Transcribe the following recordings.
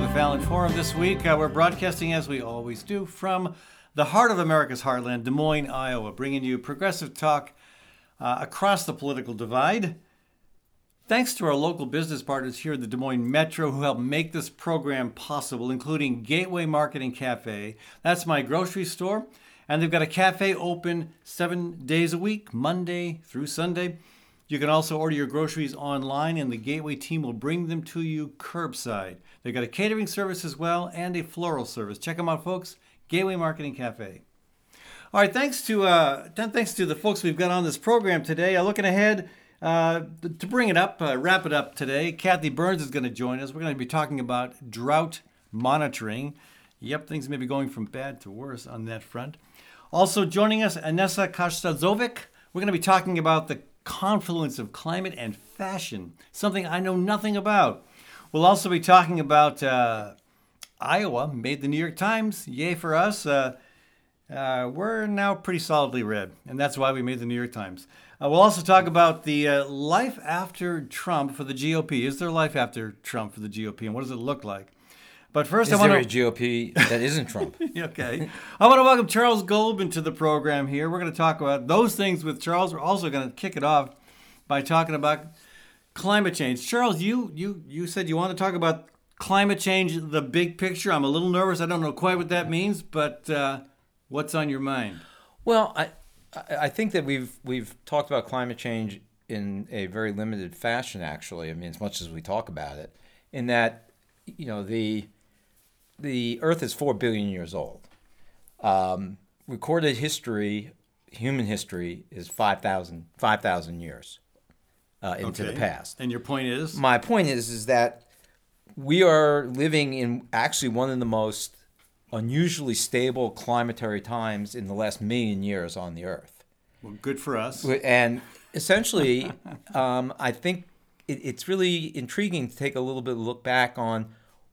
the Fallon Forum this week. Uh, we're broadcasting, as we always do, from the heart of America's heartland, Des Moines, Iowa, bringing you progressive talk uh, across the political divide. Thanks to our local business partners here at the Des Moines Metro who help make this program possible, including Gateway Market and Cafe. That's my grocery store. And they've got a cafe open seven days a week, Monday through Sunday. You can also order your groceries online, and the Gateway team will bring them to you curbside. They've got a catering service as well and a floral service. Check them out, folks. Gateway Market and Cafe. All right, thanks to uh, thanks to the folks we've got on this program today. Uh, looking ahead uh, to bring it up, uh, wrap it up today. Kathy Byrnes is going to join us. We're going to be talking about drought monitoring. Yep, things may be going from bad to worse on that front. Also joining us, Anesa Kajtazovic. We're going to be talking about the confluence of climate and fashion, something I know nothing about. We'll also be talking about uh, Iowa, made the New York Times. Yay for us. Uh, uh, we're now pretty solidly red, and that's why we made the New York Times. Uh, we'll also talk about the uh, life after Trump for the GOP. Is there life after Trump for the GOP, and what does it look like? But first, Is I want a GOP that isn't Trump? okay. I want to welcome Charles Goldman to the program here. We're going to talk about those things with Charles. We're also going to kick it off by talking about climate change. Charles, you you you said you want to talk about climate change, the big picture. I'm a little nervous. I don't know quite what that means, but uh, what's on your mind? well, I I I think that we've we've talked about climate change in a very limited fashion. Actually, I mean, as much as we talk about it, in that you know the the Earth is four billion years old. Um, recorded history, human history, is 5,000 5,000 years uh, into the past. And your point is? my point is is that we are living in actually one of the most unusually stable climatary times in the last million years on the earth Well, good for us. and essentially um, i think it, it's really intriguing to take a little bit of a look back on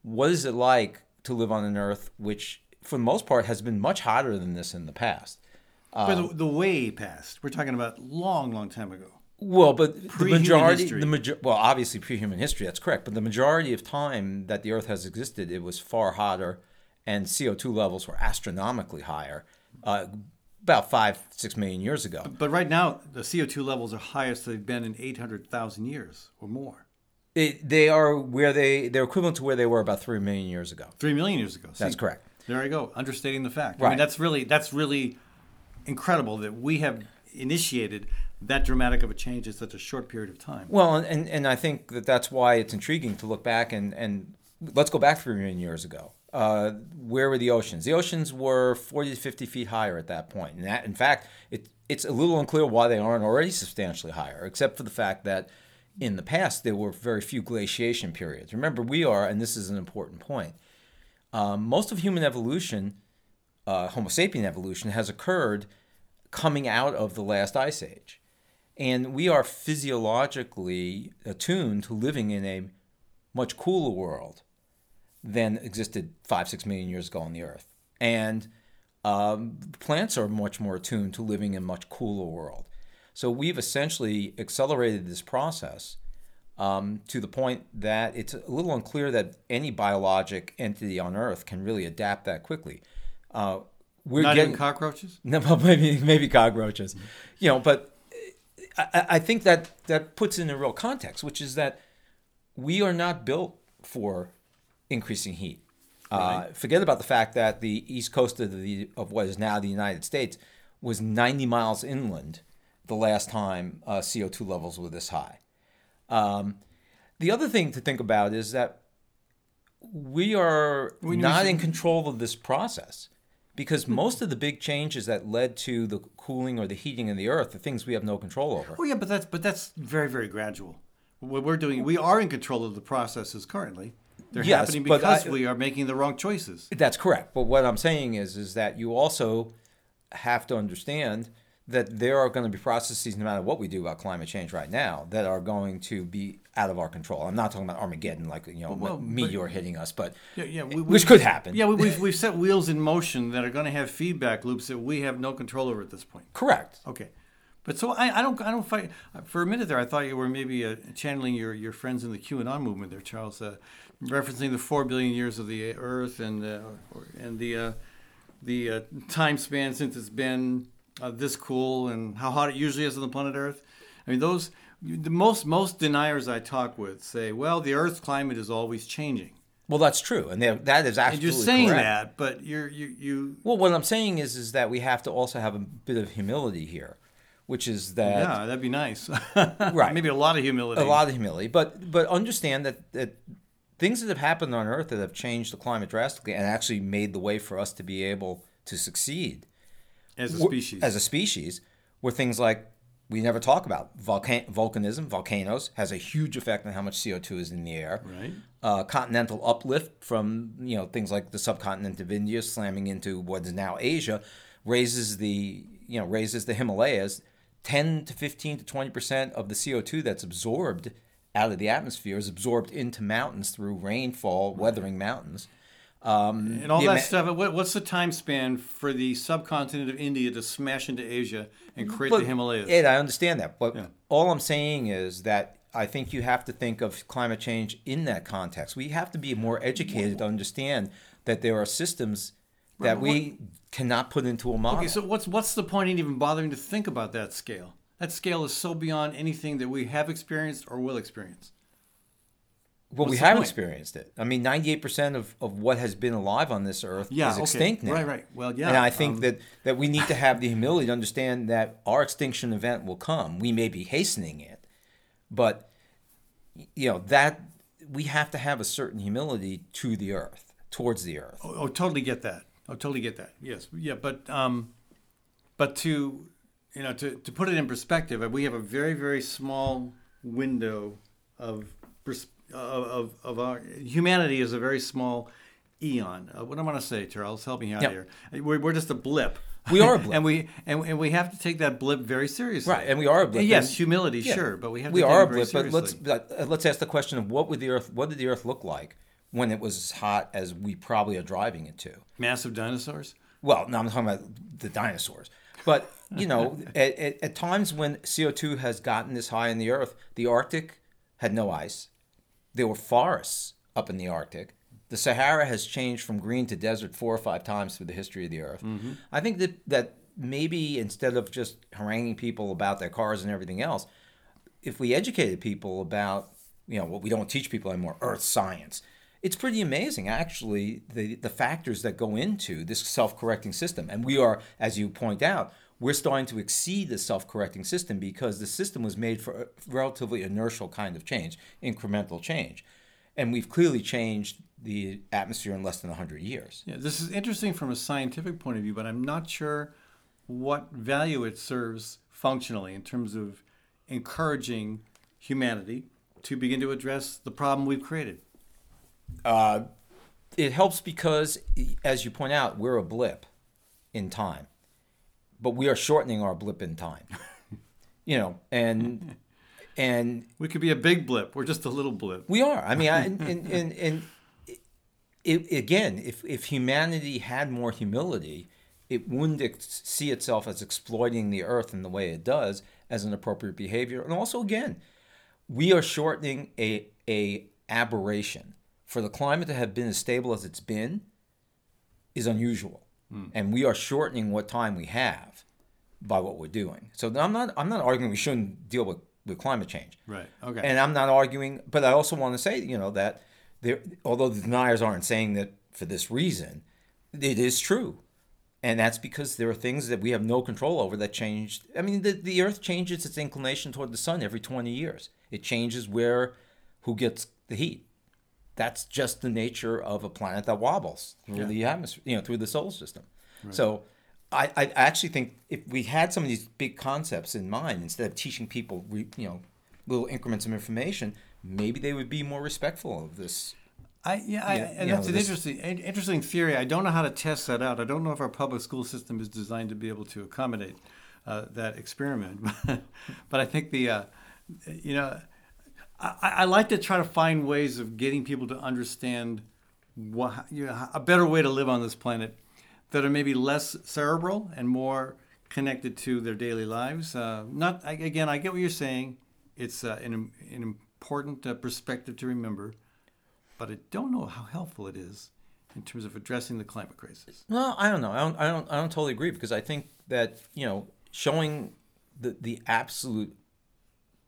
what is it like to live on an earth which for the most part has been much hotter than this in the past the, the way past. We're talking about long, long time ago. Well, but the Pre-human majority, history. the major, well, obviously pre-human history, that's correct. But the majority of time that the Earth has existed, it was far hotter, and CO two levels were astronomically higher, uh, about five, six million years ago. But right now, the CO2 levels are highest they've been in 800,000 years or more. It, they are where they they're equivalent to where they were about three million years ago. Three million years ago. That's correct. There you go, understating the fact. I Right. mean, that's really that's really incredible that we have initiated that dramatic of a change in such a short period of time. Well, and, and, and I think that that's why it's intriguing to look back and, and let's go back three million years ago. Uh, where were the oceans? The oceans were 40 to 50 feet higher at that point. And that, in fact, it, it's a little unclear why they aren't already substantially higher, except for the fact that in the past there were very few glaciation periods. Remember, we are, and this is an important point, um, most of human evolution, uh, Homo sapien evolution, has occurred coming out of the last ice age. And we are physiologically attuned to living in a much cooler world than existed five, six million years ago on the Earth. And um, plants are much more attuned to living in a much cooler world. So we've essentially accelerated this process um, to the point that it's a little unclear that any biologic entity on Earth can really adapt that quickly. Uh, we're Not getting even cockroaches. no, maybe maybe cockroaches, you know. But I, I- I think that that puts in a real context, which is that we are not built for increasing heat. Uh, forget about the fact that the east coast of the of what is now the United States was 90 miles inland the last time uh, CO2 levels were this high. Um, the other thing to think about is that we are you not in control of this process because most of the big changes that led to the cooling or the heating of the earth are things we have no control over. Oh yeah, but that's but that's very very gradual. What we're doing, we are in control of the processes currently. They're Yes, happening because I- we are making the wrong choices. That's correct. But what I'm saying is, is that you also have to understand that there are going to be processes, no matter what we do about climate change right now, that are going to be out of our control. I'm not talking about Armageddon, like you know, Well, meteor hitting us, but Yeah, yeah, we- which could happen. Yeah, we, we've, we've set wheels in motion that are going to have feedback loops that we have no control over at this point. correct. Okay, But so I, I don't I don't fight for a minute there. I thought you were maybe uh, channeling your, your friends in the QAnon movement there, Charles, uh, referencing the four billion years of the Earth and uh, and the uh, the uh, time span since it's been uh, this cool and how hot it usually is on the planet Earth. I mean, those the most most deniers I talk with say, well, the Earth's climate is always changing. Well, that's true, and that is And you're saying correct. that, but you're you you Well, what I'm saying is, is that we have to also have a bit of humility here, which is that yeah, that'd be nice. Right. Maybe a lot of humility. a lot of humility, but but understand that that things that have happened on Earth that have changed the climate drastically and actually made the way for us to be able to succeed as a species. as a species were things like we never talk about volcan- volcanism, volcanoes has a huge effect on how much CO two is in the air. Right. Uh, continental uplift from you know things like the subcontinent of India slamming into what is now Asia raises the you know raises the Himalayas. 10 to 15 to 20 percent of the CO2 that's absorbed out of the atmosphere is absorbed into mountains through rainfall, weathering mountains. Um, and all that ama- stuff. What, what's the time span for the subcontinent of India to smash into Asia and create But, the Himalayas? Ed, I understand that, but Yeah. all I'm saying is that I think you have to think of climate change in that context. We have to be more educated to understand that there are systems that we cannot put into a model. okay, so what's what's the point in even bothering to think about that scale? That scale is so beyond anything that we have experienced or will experience. Well, we what's the have point? experienced it. I mean, 98% of, of what has been alive on this earth Yeah, is okay. extinct now. Right, right. Well, yeah, And I think um, that, that we need to have the humility to understand that our extinction event will come. We may be hastening it, but you know that we have to have a certain humility to the earth, towards the earth. Oh, oh, totally get that. Oh, totally get that. Yes, yeah, but um, but to you know to, to put it in perspective, we have a very very small window of pers- of of, of our humanity is a very small eon. Uh, what do I want to say, Charles? Help me out Yep. here. We're, we're just a blip. We are a blip. and we and, and we have to take that blip very seriously. Right, and we are a blip. Yes, humility, Yeah, sure, but we have to we are a blip. But let's seriously. but, uh, let's ask the question of what would the earth what did the earth look like when it was as hot as we probably are driving it to? massive dinosaurs. Well, no, I'm talking about the dinosaurs. But you know, at, at, at times when CO2 has gotten this high in the Earth, the Arctic had no ice. There were forests up in the Arctic. The Sahara has changed from green to desert four or five times through the history of the Earth. Mm-hmm. I think that that maybe instead of just haranguing people about their cars and everything else, if we educated people about you know what we don't teach people anymore earth science it's pretty amazing actually the the factors that go into this self-correcting system and we are as you point out we're starting to exceed the self-correcting system because the system was made for a relatively inertial kind of change incremental change. And we've clearly changed the atmosphere in less than 100 years. Yeah, this is interesting from a scientific point of view, but I'm not sure what value it serves functionally in terms of encouraging humanity to begin to address the problem we've created. Uh, it helps because as you point out we're a blip in time but we are shortening our blip in time. You know and and We could be a big blip. We're just a little blip. we are. I mean I, and, and, and, and it, again if, if humanity had more humility it wouldn't ex- see itself as exploiting the earth in the way it does as an appropriate behavior. And also again we are shortening a, a aberration. For the climate to have been as stable as it's been is unusual Hmm. and we are shortening what time we have by what we're doing so i'm not i'm not arguing we shouldn't deal with, with climate change Right. Okay. and i'm not arguing but i also want to say you know that there although the deniers aren't saying that for this reason it is true and that's because there are things that we have no control over that changed. I mean, the, the Earth changes its inclination toward the sun every 20 years. It changes where, who gets the heat. That's just the nature of a planet that wobbles through Yeah. the atmosphere, you know, through the solar system. So I, I actually think if we had some of these big concepts in mind, instead of teaching people, re, you know, little increments of information, maybe they would be more respectful of this. I yeah, I, Yeah, and you that's know, an this- interesting in- interesting theory. I don't know how to test that out. I don't know if our public school system is designed to be able to accommodate uh, that experiment. but I think the uh, you know I, I like to try to find ways of getting people to understand what you know, a better way to live on this planet that are maybe less cerebral and more connected to their daily lives. Uh, not again, I get what you're saying. It's uh, an, an important uh, perspective to remember, but I don't know how helpful it is in terms of addressing the climate crisis. No, I don't know. I don't. I don't. I don't totally agree because I think that you know showing the the absolute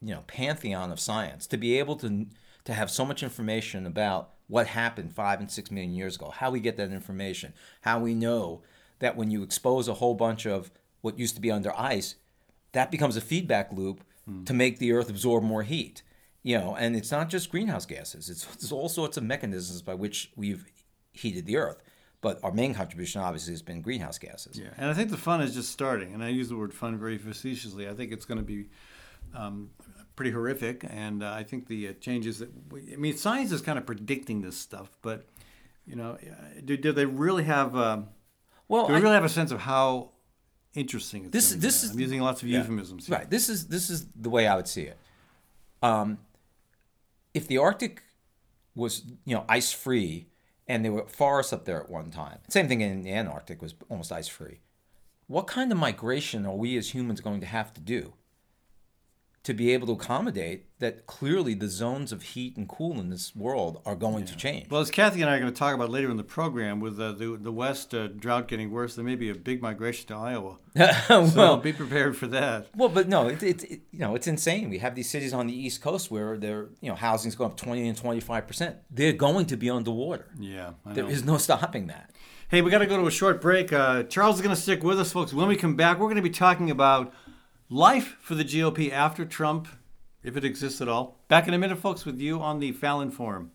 you know pantheon of science to be able to to have so much information about what happened five and six million years ago, how we get that information, how we know that when you expose a whole bunch of what used to be under ice, that becomes a feedback loop to make the Earth absorb more heat. You know, and it's not just greenhouse gases; it's, it's all sorts of mechanisms by which we've heated the Earth. But our main contribution, obviously, has been greenhouse gases. Yeah, and I think the fun is just starting. And I use the word fun very facetiously. I think it's going to be um, pretty horrific. And uh, I think the uh, changes that we, I mean, science is kind of predicting this stuff, but you know, uh, do, do they really have? Um, Well, do we I- really have a sense of how interesting it's This- this is- I'm using lots of Yeah. euphemisms. Here. Right. This is this is the way I would see it. Um, if the Arctic was you know ice free and there were forests up there at one time, same thing in the Antarctic was almost ice free. What kind of migration are we as humans going to have to do to be able to accommodate that? Clearly, the zones of heat and cool in this world are going to change. Well, as Kathy and I are going to talk about later in the program, with uh, the the West uh, drought getting worse, there may be a big migration to Iowa. So well, be prepared for that. Well, but no, it, it, it, you know it's insane. We have these cities on the East Coast where their you know housing's going up twenty and twenty five percent. They're going to be underwater. Yeah, I There is no stopping that. Hey, we got to go to a short break. Uh, Charles is going to stick with us, folks. When we come back, we're going to be talking about life for the GOP after Trump, if it exists at all. Back in a minute, folks, with you on the Fallon Forum.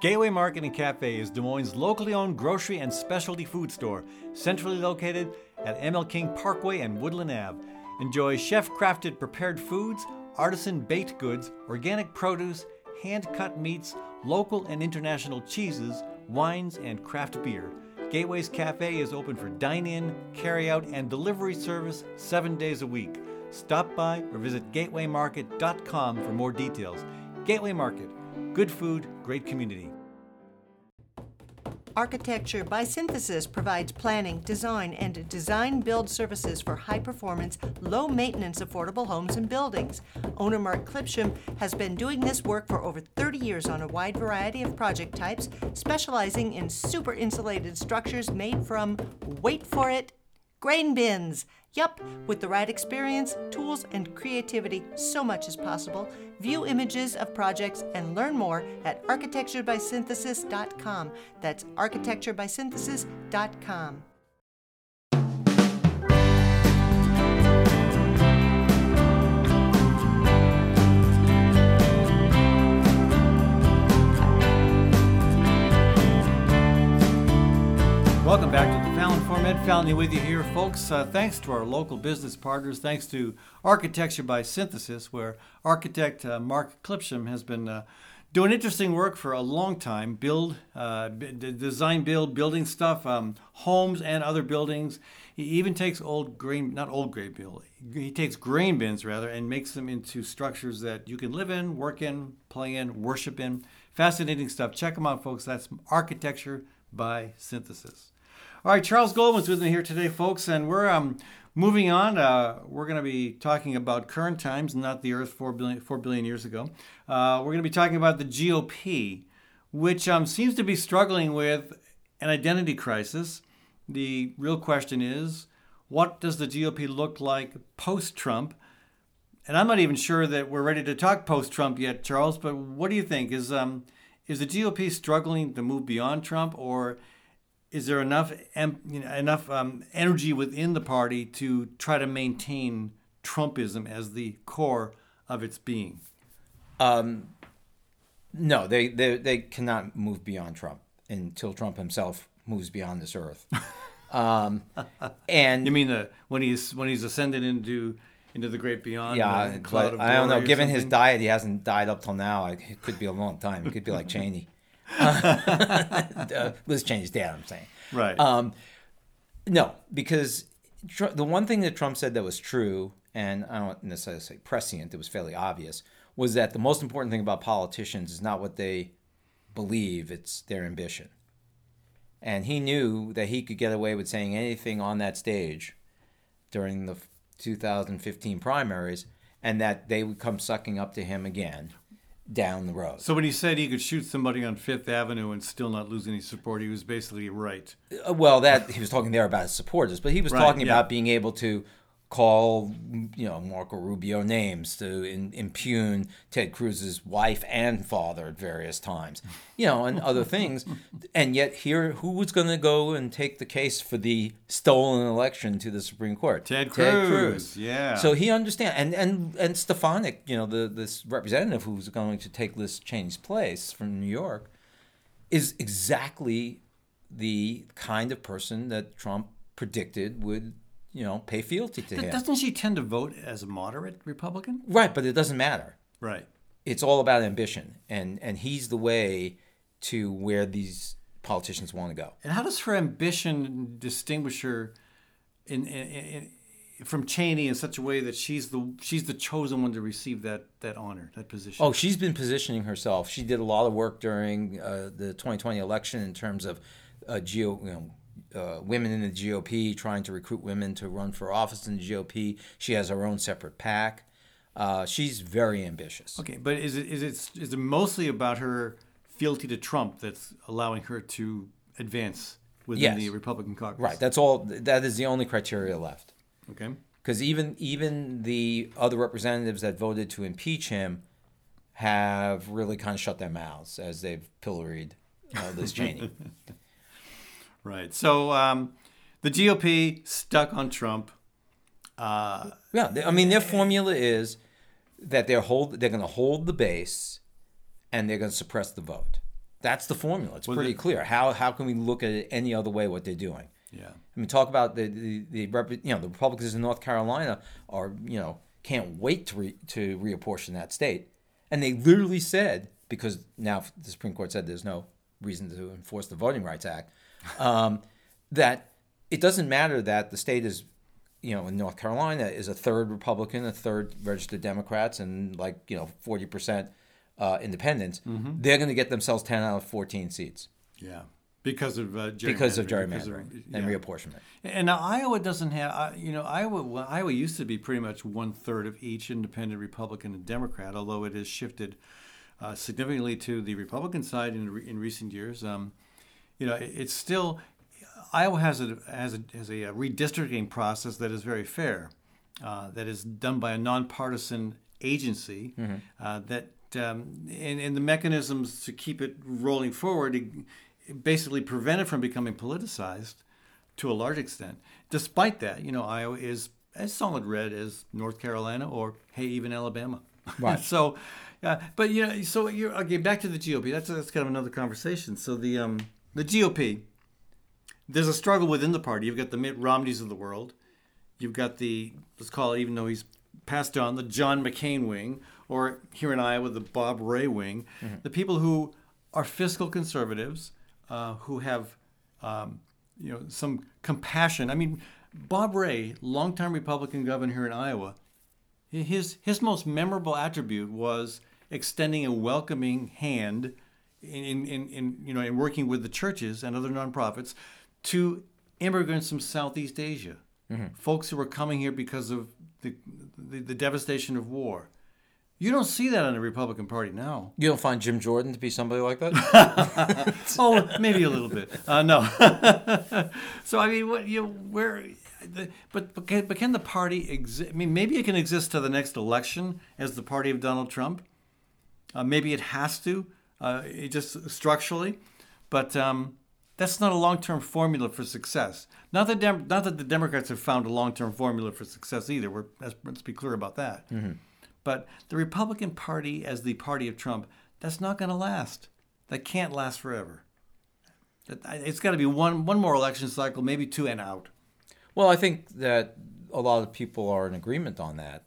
Gateway Market and Cafe is Des Moines' locally owned grocery and specialty food store, centrally located at ML King Parkway and Woodland Ave. Enjoy chef crafted prepared foods, artisan baked goods, organic produce, hand cut meats, local and international cheeses, wines, and craft beer. Gateway's Cafe is open for dine in, carry out, and delivery service seven days a week. Stop by or visit gatewaymarket.com for more details. Gateway Market, good food, great community. Architecture by Synthesis provides planning, design, and design build services for high performance, low maintenance affordable homes and buildings. Owner Mark Clipsham has been doing this work for over 30 years on a wide variety of project types, specializing in super insulated structures made from, wait for it, Grain bins! Yup, with the right experience, tools, and creativity, so much is possible. View images of projects and learn more at architecturebysynthesis.com. That's architecturebysynthesis.com. Welcome back to. Ed Fallon with you here, folks. Uh, thanks to our local business partners. Thanks to Architecture by Synthesis, where architect uh, Mark Clipsham has been uh, doing interesting work for a long time. Build, uh, b- design, build, building stuff, um, homes and other buildings. He even takes old grain, not old grain bill. He takes grain bins rather, and makes them into structures that you can live in, work in, play in, worship in. Fascinating stuff. Check them out, folks. That's Architecture by Synthesis. All right, Charles Goldman's with me here today, folks, and we're um, moving on. Uh, we're going to be talking about current times, not the Earth four billion years ago. Uh, we're going to be talking about the GOP, which um, seems to be struggling with an identity crisis. The real question is, what does the GOP look like post-Trump? And I'm not even sure that we're ready to talk post-Trump yet, Charles. But what do you think? Is um, is the GOP struggling to move beyond Trump, or is there enough em- you know, enough um, energy within the party to try to maintain Trumpism as the core of its being? Um, no, they, they they cannot move beyond Trump until Trump himself moves beyond this earth. Um, and You mean the when he's when he's ascended into into the great beyond? yeah, the cloud but of I don't know. Given his diet, he hasn't died up till now. It could be a long time. It could be like Cheney. Uh, Liz Cheney's dad, I'm saying. right? Um, no, because Tr- the one thing that Trump said that was true, and I don't necessarily say prescient, it was fairly obvious, was that the most important thing about politicians is not what they believe, it's their ambition. And he knew that he could get away with saying anything on that stage during the 2015 primaries, and that they would come sucking up to him again down the road. So when he said he could shoot somebody on Fifth Avenue and still not lose any support, he was basically right. Uh, Well, that he was talking there about his supporters, but he was Right, talking yeah. about being able to call, you know, Marco Rubio names to in, impugn Ted Cruz's wife and father at various times, you know, and other things. And yet, here, who was going to go and take the case for the stolen election to the Supreme Court? Ted Cruz, yeah. So he understands, and and and Stefanik, you know, the this representative who's going to take Liz Cheney's place from New York, is exactly the kind of person that Trump predicted would, you know, pay fealty to him. Doesn't she tend to vote as a moderate Republican? Right, but it doesn't matter. Right. It's all about ambition, and and he's the way to where these politicians want to go. And how does her ambition distinguish her in, in, in, from Cheney in such a way that she's the she's the chosen one to receive that that honor, that position? Oh, she's been positioning herself. She did a lot of work during uh, the 2020 election in terms of uh, geo, you know, uh, women in the GOP, trying to recruit women to run for office in the GOP. She has her own separate PAC. Uh, she's very ambitious. Okay, but is it is it is it mostly about her fealty to Trump that's allowing her to advance within Yes. the Republican caucus? Right. That's all. That is the only criteria left. Okay. Because even even the other representatives that voted to impeach him have really kind of shut their mouths as they've pilloried uh, Liz Cheney. Right. So um, the GOP stuck on Trump. Uh, Yeah, they- I mean their formula is that they're hold they're going to hold the base, and they're going to suppress the vote. That's the formula. It's pretty the- clear. How how can we look at it any other way? What they're doing? yeah. I mean, talk about the the, the you know the Republicans in North Carolina are you know can't wait to re, to reapportion that state, and they literally said because now the Supreme Court said there's no reason to enforce the Voting Rights Act, um, that it doesn't matter that the state is you know in North Carolina is a third Republican, a third registered Democrats, and like you know forty percent uh, independents. They're going to get themselves ten out of fourteen seats Yeah. Because of uh, gerrymandering. because of because gerrymandering of- and yeah. reapportionment. And now Iowa doesn't have, uh, you know, Iowa well, Iowa used to be pretty much one third of each independent Republican and Democrat, although it has shifted uh, significantly to the Republican side in, re- in recent years. Um, you know, it's still Iowa has a has a has a redistricting process that is very fair, uh, that is done by a nonpartisan agency uh, that. Um, and, and the mechanisms to keep it rolling forward it basically prevent it from becoming politicized to a large extent. Despite that, you know, Iowa is as solid red as North Carolina or hey, even Alabama. Right. so, uh, but you know, so you're okay. Back to the GOP. That's that's kind of another conversation. So the um the GOP, there's a struggle within the party. You've got the Mitt Romneys of the world. You've got the let's call it, even though he's passed on, the John McCain wing, or here in Iowa, the Bob Ray wing. The people who are fiscal conservatives, uh, who have um, you know some compassion. I mean, Bob Ray, longtime Republican governor here in Iowa, his his most memorable attribute was extending a welcoming hand in, in, in you know in working with the churches and other nonprofits to immigrants from Southeast Asia, folks who were coming here because of the, the the devastation of war. You don't see that in the Republican Party now. You don't find Jim Jordan to be somebody like that? oh, maybe a little bit. Uh, no. so I mean, what you where, the, but but can, but can the party exist? I mean, maybe it can exist to the next election as the party of Donald Trump. Uh, maybe it has to, uh, just structurally, but um, that's not a long-term formula for success. Not that Dem- not that the Democrats have found a long-term formula for success either. We're, let's, let's be clear about that. But the Republican Party, as the party of Trump, that's not going to last. That can't last forever. It's got to be one one more election cycle, maybe two, and out. well, I think that a lot of people are in agreement on that,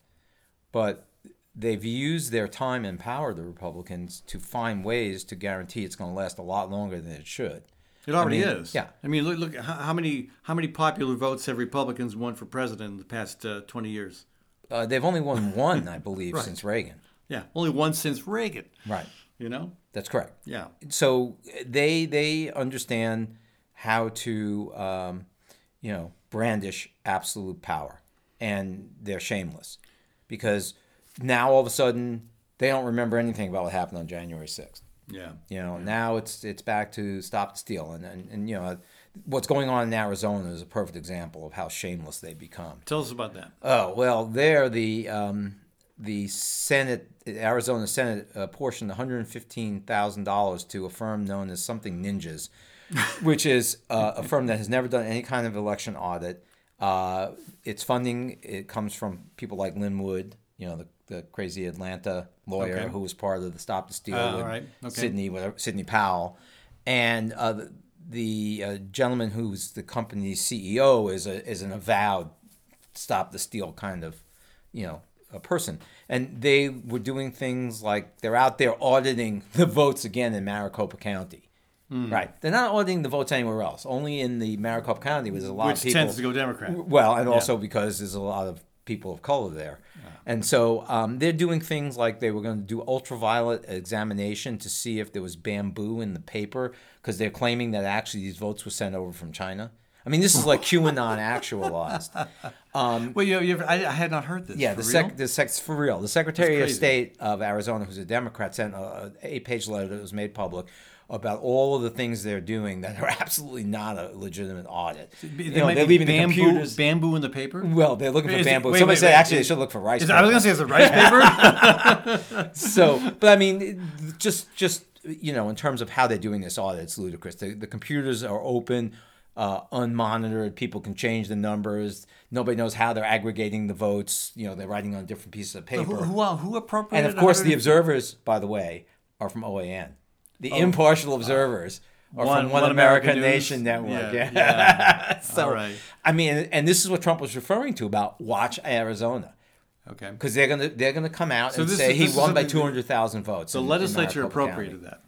but they've used their time and power, the Republicans, to find ways to guarantee it's going to last a lot longer than it should. It already mean, is. yeah. I mean, look, look. How, how many how many popular votes have Republicans won for president in the past uh, twenty years? Uh, they've only won one, I believe, Right. since Reagan. Yeah, only one since Reagan. Right. You know. That's correct. Yeah. so they they understand how to um, you know brandish absolute power and they're shameless because now all of a sudden they don't remember anything about what happened on January 6th. Yeah. You know, now it's it's back to stop the steal, and, and and you know what's going on in Arizona is a perfect example of how shameless they become. Tell us about that. Oh well, there the um, the Senate, Arizona Senate, apportioned one hundred fifteen thousand dollars to a firm known as something Ninjas, which is uh, a firm that has never done any kind of election audit. Uh, its funding it comes from people like Lin Wood, you know, the, the crazy Atlanta lawyer Okay. who was part of the Stop the Steal with all right. Okay. Sidney whatever, Sidney Powell, and uh, the, the uh, gentleman who's the company's CEO is a is an avowed stop the steal kind of you know a person and they were doing things like they're out there auditing the votes again in maricopa county Hmm. right they're not auditing the votes anywhere else only in the maricopa county where there's a lot Which of people tends to go Democrat. well and also because there's a lot of people of color there and so um, they're doing things like they were going to do ultraviolet examination to see if there was bamboo in the paper because they're claiming that actually these votes were sent over from china i mean this is like qanon actualized Well, you, you I, I had not heard this. yeah, For the sec, the sec, for real. The Secretary of. State of Arizona, who's a Democrat, sent a, a eight-page letter that was made public about all of the things they're doing that are absolutely not a legitimate audit. They you know, they're leaving the bamboo, computers. bamboo in the paper. well, they're looking for Is it- bamboo. wait, Somebody wait, said wait, actually they should look for rice. Is, I was gonna say it's a rice paper. so, but I mean, just just you know, in terms of how they're doing this audit, it's ludicrous. The, the computers are open, uh, unmonitored. People can change the numbers. Nobody knows how they're aggregating the votes. You know, they're writing on different pieces of paper. who, who, uh, who appropriated? And of course, the observers, by the way, are from OAN. The impartial observers are Oh. One- from One, One American, American News? Nation Network. Yeah, Yeah. so, All right. I mean, and this is what Trump was referring to about watch Arizona. Okay. Because they're gonna they're gonna come out So and say is- he won by two hundred thousand votes. The in legislature Maricopa County. appropriated that.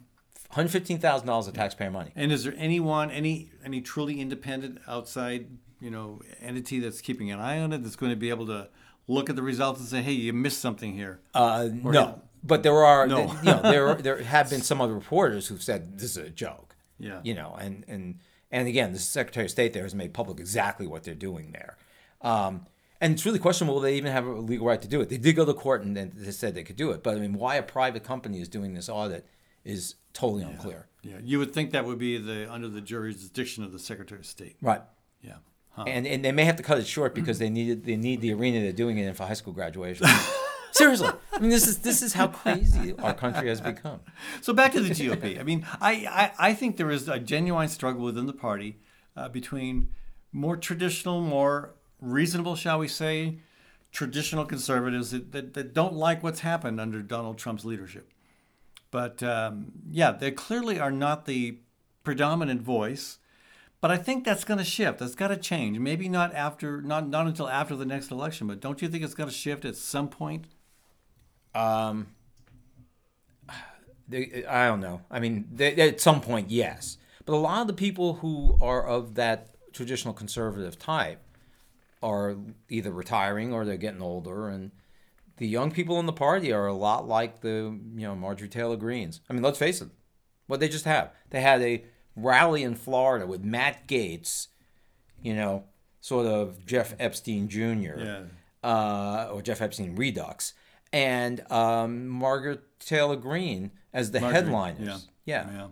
one hundred fifteen thousand dollars of taxpayer money. And is there anyone, any, any truly independent outside, you know, entity that's keeping an eye on it that's going to be able to look at the results and say, "Hey, you missed something here." Uh, no, but there are No. you know there there have been some other reporters who've said this is a joke. Yeah. You know, and and and again, the Secretary of State there has made public exactly what they're doing there. Um, and it's really questionable they even have a legal right to do it. They did go to court and they said they could do it, but I mean, why a private company is doing this audit is totally unclear. Yeah, you would think that would be the under the jurisdiction of the Secretary of State. Right. Yeah. Huh. And and they may have to cut it short because they needed they need the arena they're doing it in for high school graduation. Seriously, I mean this is this is how crazy our country has become. So back to the GOP. I mean, I, I, I think there is a genuine struggle within the party uh, between more traditional, more reasonable, shall we say, traditional conservatives that, that, that don't like what's happened under Donald Trump's leadership. But um, yeah, they clearly are not the predominant voice. But I think that's going to shift. That's got to change. Maybe not after, not not until after the next election. But don't you think it's going to shift at some point? Um, they, I don't know. I mean, they, at some point, yes. But a lot of the people who are of that traditional conservative type are either retiring or they're getting older, and the young people in the party are a lot like the you know Marjorie Taylor Greenes. I mean, let's face it, what they just have. They had a rally in Florida with Matt Gaetz, you know, sort of Jeff Epstein Jr. Yeah. Uh, or Jeff Epstein Redux, and um, Margaret Taylor Greene as the Marjorie, headliners. Yeah. yeah. Yeah.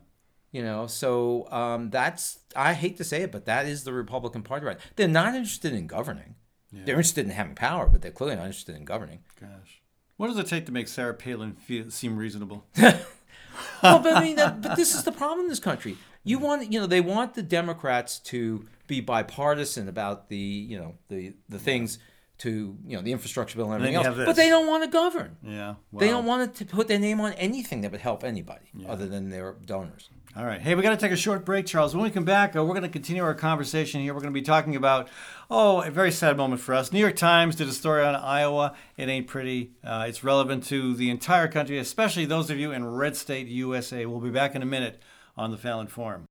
You know, so um, that's I hate to say it, but that is the Republican Party right. They're not interested in governing. They're interested in having power, but they're clearly not interested in governing. Gosh. What does it take to make Sarah Palin feel, seem reasonable? well, but I mean, that, but this is the problem in this country. You want, you know, they want the Democrats to be bipartisan about the, you know, the the things to, you know, the infrastructure bill and everything you else. But they don't want to govern. Yeah. They don't want to put their name on anything that would help anybody other than their donors. All right. Hey, we got to take a short break, Charles. When we come back, uh, we're going to continue our conversation here. We're going to be talking about, oh, a very sad moment for us. New York Times did a story on Iowa. It ain't pretty. Uh, it's relevant to the entire country, especially those of you in red state USA. We'll be back in a minute on the Fallon Forum.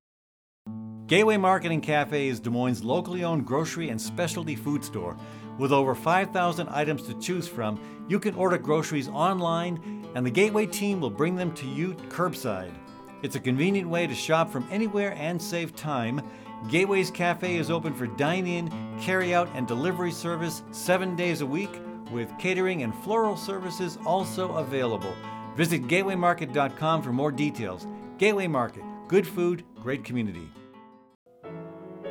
Gateway Market and Cafe is Des Moines' locally owned grocery and specialty food store. With over 5,000 items to choose from, you can order groceries online, and the Gateway team will bring them to you curbside. It's a convenient way to shop from anywhere and save time. Gateways Cafe is open for dine in, carry out, and delivery service seven days a week, with catering and floral services also available. Visit gatewaymarket.com for more details. Gateway Market, good food, great community.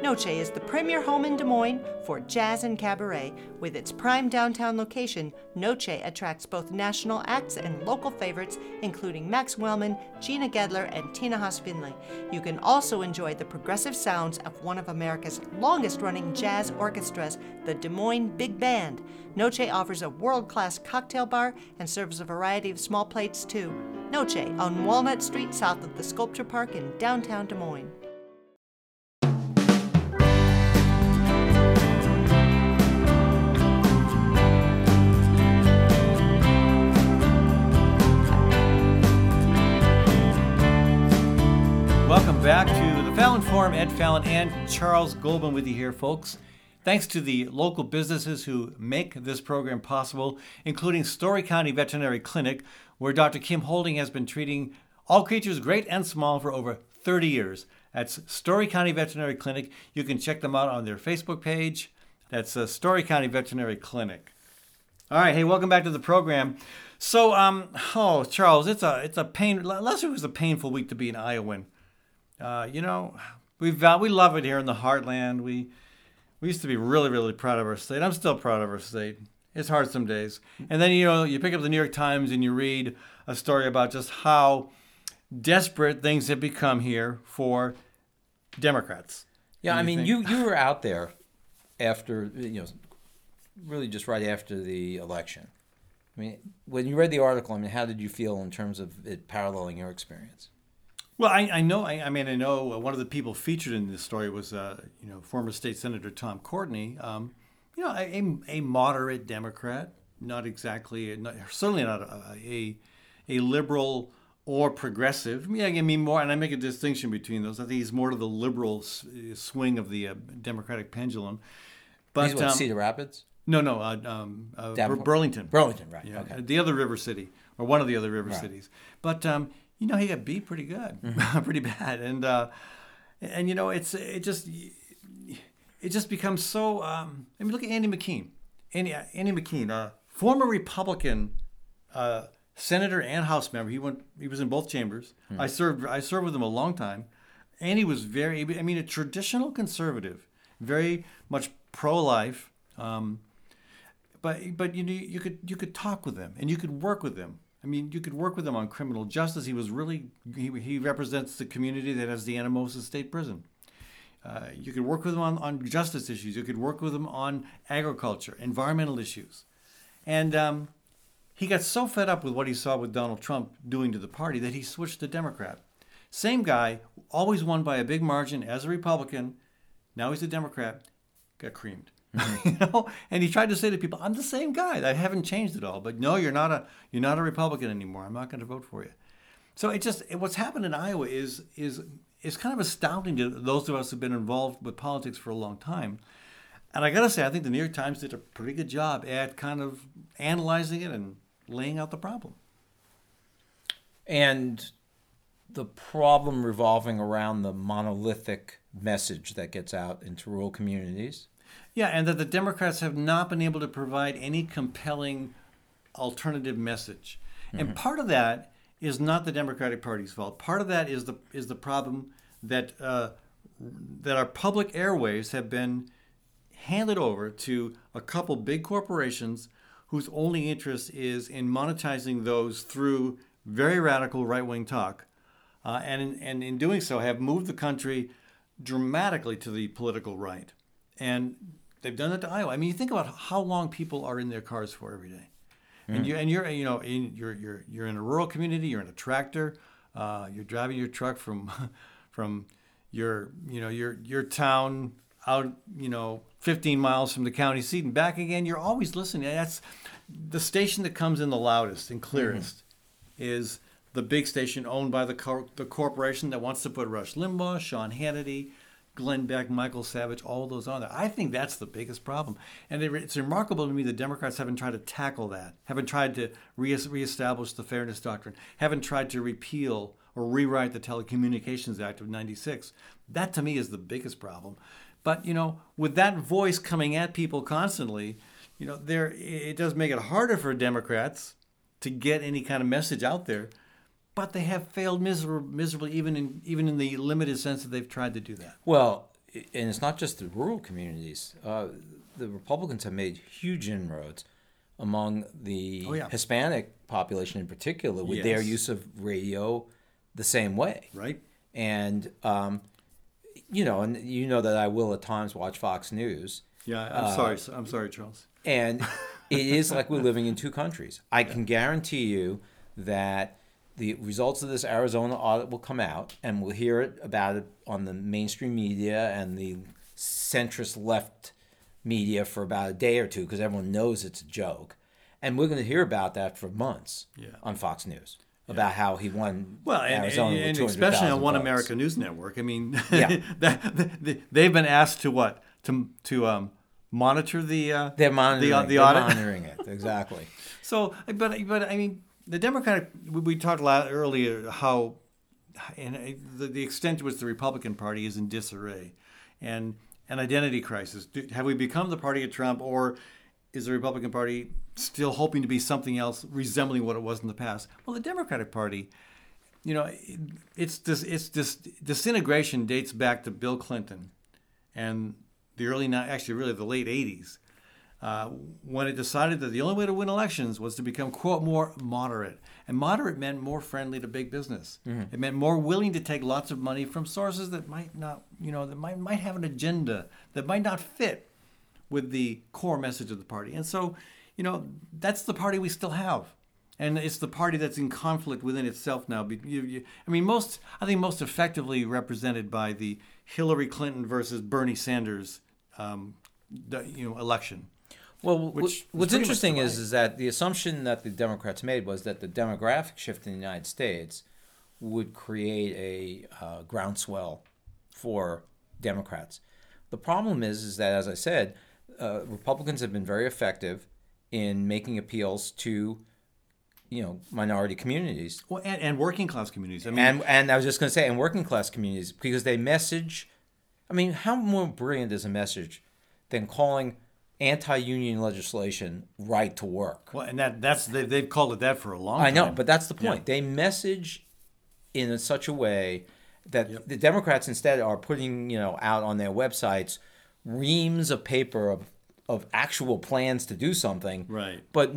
Noce is the premier home in Des Moines for jazz and cabaret. With its prime downtown location, Noce attracts both national acts and local favorites, including Max Wellman, Gina Gedler, and Tina Haas Finley. You can also enjoy the progressive sounds of one of America's longest running jazz orchestras, the Des Moines Big Band. Noce offers a world class cocktail bar and serves a variety of small plates too. Noce on Walnut Street, south of the Sculpture Park in downtown Des Moines. Welcome back to the Fallon Forum. Ed Fallon and Charles Goldman with you here, folks. Thanks to the local businesses who make this program possible, including Story County Veterinary Clinic, where Dr. Kim Holding has been treating all creatures great and small for over 30 years. That's Story County Veterinary Clinic. You can check them out on their Facebook page. That's uh, Story County Veterinary Clinic. All right, hey, welcome back to the program. So, um, oh, Charles, it's a it's a pain. Last week was a painful week to be an Iowan. Uh, you know, we we love it here in the heartland. We we used to be really really proud of our state. I'm still proud of our state. It's hard some days. And then you know you pick up the New York Times and you read a story about just how desperate things have become here for Democrats. Yeah, I mean, think- you you were out there after you know, really just right after the election. I mean, when you read the article, I mean, how did you feel in terms of it paralleling your experience? Well, I, I know. I, I mean, I know uh, one of the people featured in this story was, uh, you know, former state senator Tom Courtney. Um, you know, a, a moderate Democrat, not exactly, not, certainly not a, a a liberal or progressive. Mean, I mean more, and I make a distinction between those. I think he's more to the liberal swing of the uh, Democratic pendulum. But what, um, Cedar Rapids, no, no, uh, um, uh? Burlington. Burlington, right? Yeah, Okay. the other river city or one of the other river Right. cities. But um, you know, he got beat pretty good, Mm-hmm. pretty bad, and uh, and you know, it's it just it just becomes so. Um, I mean, look at Andy McKean, Andy Andy McKean, uh, former Republican uh, senator and House member. He went. He was in both chambers. Hmm. I served. I served with him a long time, and he was very. I mean, a traditional conservative, very much pro-life. Um, but but you you could you could talk with him and you could work with him. I mean, you could work with him on criminal justice. He was really he, he represents the community that has the Anamosa State Prison. Uh, you could work with him on, on justice issues. You could work with him on agriculture, environmental issues, and um, he got so fed up with what he saw with Donald Trump doing to the party that he switched to Democrat. Same guy, always won by a big margin as a Republican. Now he's a Democrat. Got creamed. Mm-hmm. you know, and he tried to say to people, "I'm the same guy. I haven't changed at all." But no, you're not a you're not a Republican anymore. I'm not going to vote for you. So it just it, what's happened in Iowa is is is kind of astounding to those of us who've been involved with politics for a long time. And I got to say, I think the New York Times did a pretty good job at kind of analyzing it and laying out the problem. and the problem revolving around the monolithic message that gets out into rural communities. Yeah, and that the Democrats have not been able to provide any compelling alternative message. And part of that is not the Democratic Party's fault. Part of that is the is the problem that uh, that our public airways have been handed over to a couple big corporations whose only interest is in monetizing those through very radical right wing talk. Uh, and, in, and in doing so, have moved the country dramatically to the political right. And they've done that to Iowa. I mean, you think about how long people are in their cars for every day. And you and you're you know in, you're you're you're in a rural community. You're in a tractor. Uh, you're driving your truck from from your you know your your town out you know 15 miles from the county seat and back again. You're always listening. That's the station that comes in the loudest and clearest is the big station owned by the cor- the corporation that wants to put Rush Limbaugh, Sean Hannity, Glenn Beck, Michael Savage, all those on there. I think that's the biggest problem, and it, it's remarkable to me the Democrats haven't tried to tackle that, haven't tried to re- reestablish the fairness doctrine, haven't tried to repeal or rewrite the Telecommunications Act of 96. That to me is the biggest problem. But, you know, with that voice coming at people constantly, you know, there it does make it harder for Democrats to get any kind of message out there. But they have failed miser- miserably, even in even in the limited sense that they've tried to do that. Well, and it's not just the rural communities. Uh, the Republicans have made huge inroads among the Oh, yeah. Hispanic population in particular with their use of radio the same way. Right? And, um, you know, and you know that I will at times watch Fox News. Yeah, I'm sorry. I'm sorry, Charles. And it is like we're living in two countries. I can guarantee you that the results of this Arizona audit will come out, and we'll hear it about it on the mainstream media and the centrist left media for about a day or two because everyone knows it's a joke. And we're going to hear about that for months Yeah. on Fox News about how he won Well, and, Arizona and, and especially on One votes. America News Network. I mean, Yeah. that, they- they've been asked to what to to um, monitor the uh, They're monitoring, the, the they're audit. monitoring it exactly. So, but but I mean, the Democratic. We, talked a lot earlier how, and uh, the, the extent to which the Republican Party is in disarray, and an identity crisis. Do, have we become the party of Trump, or is the Republican Party still hoping to be something else resembling what it was in the past? Well, the Democratic Party. You know, it- it's this. It's this disintegration dates back to Bill Clinton, and the early, actually, really the late '80s uh, when it decided that the only way to win elections was to become quote more moderate. And moderate meant more friendly to big business. It meant more willing to take lots of money from sources that might not you know that might, might have an agenda that might not fit with the core message of the party. And so you know that's the party we still have. And it's the party that's in conflict within itself now. I mean, most I think most effectively represented by the Hillary Clinton versus Bernie Sanders, um, you know, election. Well, Which wh- what's interesting is is that the assumption that the Democrats made was that the demographic shift in the United States would create a uh, groundswell for Democrats. The problem is is that, as I said, uh, Republicans have been very effective in making appeals to, you know, minority communities Well, and, and working class communities. I mean, and and I was just going to say, and working class communities because they message. I mean, how more brilliant is a message than calling anti-union legislation right to work? well, and that that's they, they've called it that for a long time. I know, but that's the Yeah. point. They message in such a way that the Democrats instead are putting you know out on their websites reams of paper of of actual plans to do something, Right. But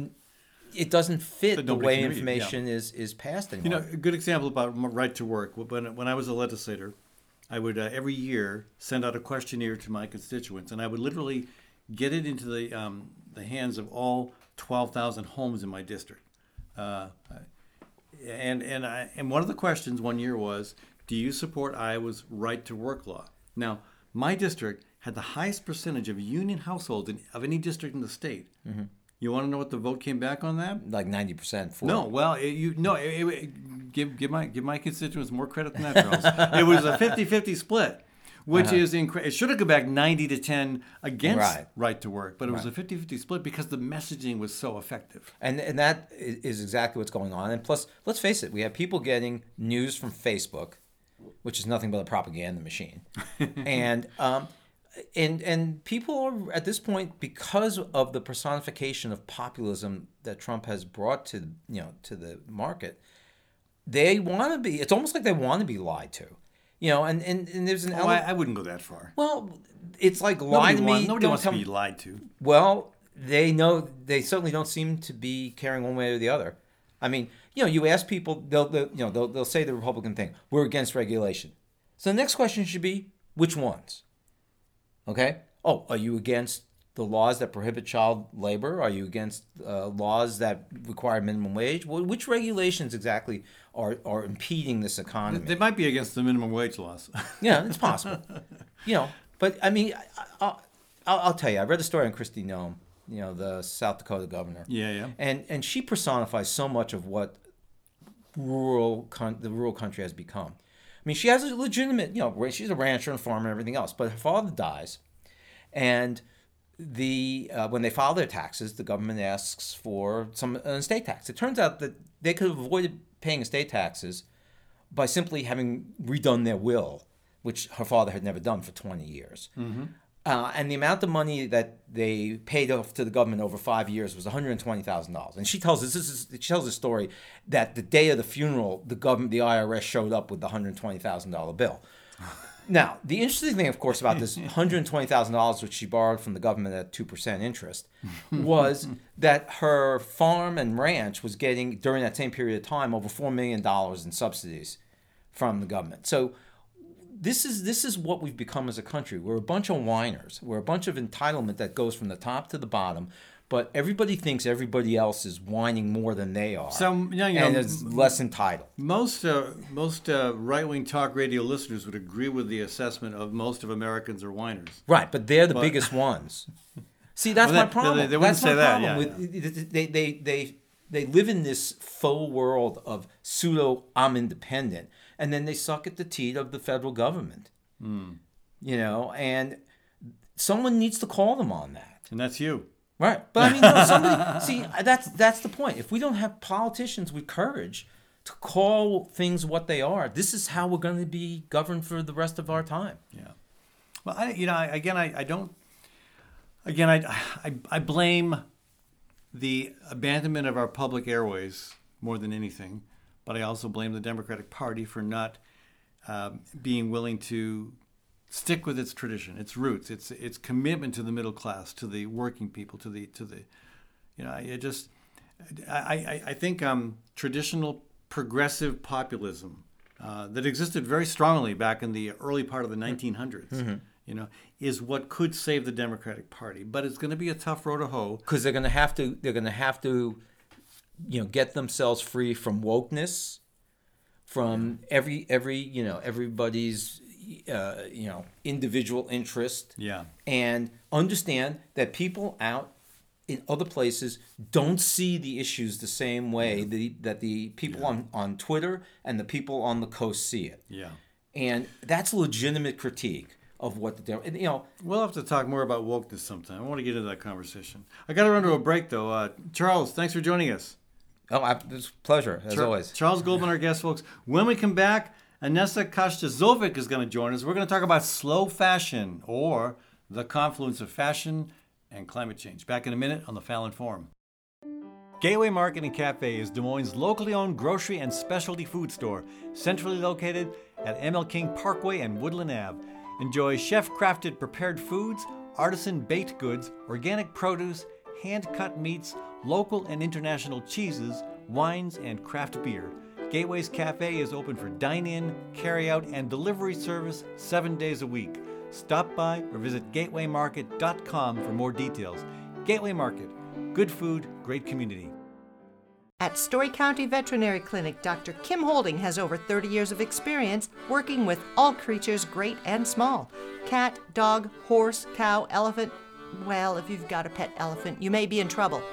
it doesn't fit the way read, yeah. information is is passed anymore. You know, a good example about right to work. When when I was a legislator, I would uh, every year send out a questionnaire to my constituents, and I would literally get it into the um, the hands of all twelve thousand homes in my district. Uh, and and I, and one of the questions one year was, "Do you support Iowa's right to work law?" Now, my district had the highest percentage of union households in, of any district in the state. You want to know what the vote came back on that? like ninety percent for No, well, it, you no, it, it- give give my give my constituents more credit than that, Charles. it was a 50-50 split, which is incredible. It should have gone back ninety to ten against Right. right, to work, but it was a 50-50 split because the messaging was so effective. And and that is exactly what's going on. And plus, let's face it, we have people getting news from Facebook, which is nothing but a propaganda machine, and um, and and people are at this point because of the personification of populism that Trump has brought to you know to the market. They want to be. It's almost like they want to be lied to, you know. And and, and there's an Oh, I, element. I wouldn't go that far. well, it's like lie to want- me. nobody wants tell to be lied to. well, they know they certainly don't seem to be caring one way or the other. I mean, you know, you ask people, they'll, they'll you know they'll, they'll say the Republican thing. We're against regulation. So the next question should be, which ones? Okay. Oh, are you against the laws that prohibit child labor? Are you against uh, laws that require minimum wage? Well, which regulations exactly are, are impeding this economy? They might be against the minimum wage laws. Yeah, it's possible. you know, but I mean, I, I, I'll, I'll tell you. I read a story on Kristi Noem, you know, the South Dakota governor. yeah, yeah. And and she personifies so much of what rural con- the rural country has become. I mean, she has a legitimate, you know, she's a rancher and farmer and everything else. But her father dies, and the uh, when they file their taxes, the government asks for some an estate tax. It turns out that they could have avoided paying estate taxes by simply having redone their will, which her father had never done for 20 years. Uh, and the amount of money that they paid off to the government over five years was one hundred twenty thousand dollars. And she tells us this is she tells a story that the day of the funeral, the government, the IRS showed up with the one hundred twenty thousand dollar bill. Now, the interesting thing, of course, about this one hundred twenty thousand dollars, which she borrowed from the government at two percent interest, was that her farm and ranch was getting during that same period of time over four million dollars in subsidies from the government. So this is this is what we've become as a country. We're a bunch of whiners. We're a bunch of entitlement that goes from the top to the bottom. But everybody thinks everybody else is whining more than they are, So, you know, and is less entitled. Most uh, most uh, right wing talk radio listeners would agree with the assessment of most of Americans are whiners. Right, but they're the biggest ones. See, that's Well, my problem. they- they wouldn't that's say that, yeah, with they, they they they live in this faux world of pseudo I'm independent, and then they suck at the teat of the federal government. Hmm. You know, and someone needs to call them on that. And that's you. Right, but I mean, no, somebody see that's that's the point. If we don't have politicians with courage to call things what they are, this is how we're going to be governed for the rest of our time. Yeah. Well, I, you know, I, again, I, I don't. Again, I, I, I blame the abandonment of our public airways more than anything, but I also blame the Democratic Party for not um, being willing to stick with its tradition, its roots, its its commitment to the middle class, to the working people, to the to the, you know, I just, I I, I think um, traditional progressive populism uh, that existed very strongly back in the early part of the 1900s, you know, is what could save the Democratic Party. But it's going to be a tough road to hoe. because they're going to have to they're going to have to you know get themselves free from wokeness from every every you know everybody's uh, you know individual interest Yeah. and understand that people out in other places don't see the issues the same way the, that the people on, on Twitter and the people on the coast see it. Yeah. And that's a legitimate critique of what the and, you know We'll have to talk more about wokeness sometime. I want to get into that conversation. I got to run to a break though. Uh, Charles, thanks for joining us. oh it's a pleasure as Char- always. Charles Goldman, our guest, folks. When we come back, Anesa Kajtazovic is going to join us. We're going to talk about slow fashion or the confluence of fashion and climate change. Back in a minute on the Fallon Forum. Gateway Market and Cafe is Des Moines' locally owned grocery and specialty food store, centrally located at ML King Parkway and Woodland Ave. Enjoy chef crafted prepared foods, artisan baked goods, organic produce, hand cut meats, local and international cheeses, wines, and craft beer. Gateway's Cafe is open for dine in, carry out, and delivery service seven days a week. Stop by or visit gatewaymarket.com for more details. Gateway Market, good food, great community. At Story County Veterinary Clinic, Dr. Kim Holding has over 30 years of experience working with all creatures, great and small cat, dog, horse, cow, elephant. Well, if you've got a pet elephant, you may be in trouble.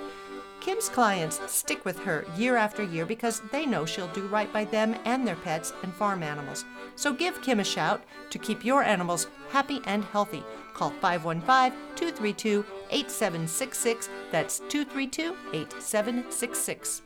Kim's clients stick with her year after year because they know she'll do right by them and their pets and farm animals. So give Kim a shout to keep your animals happy and healthy. Call 515 232 8766. That's 232 8766.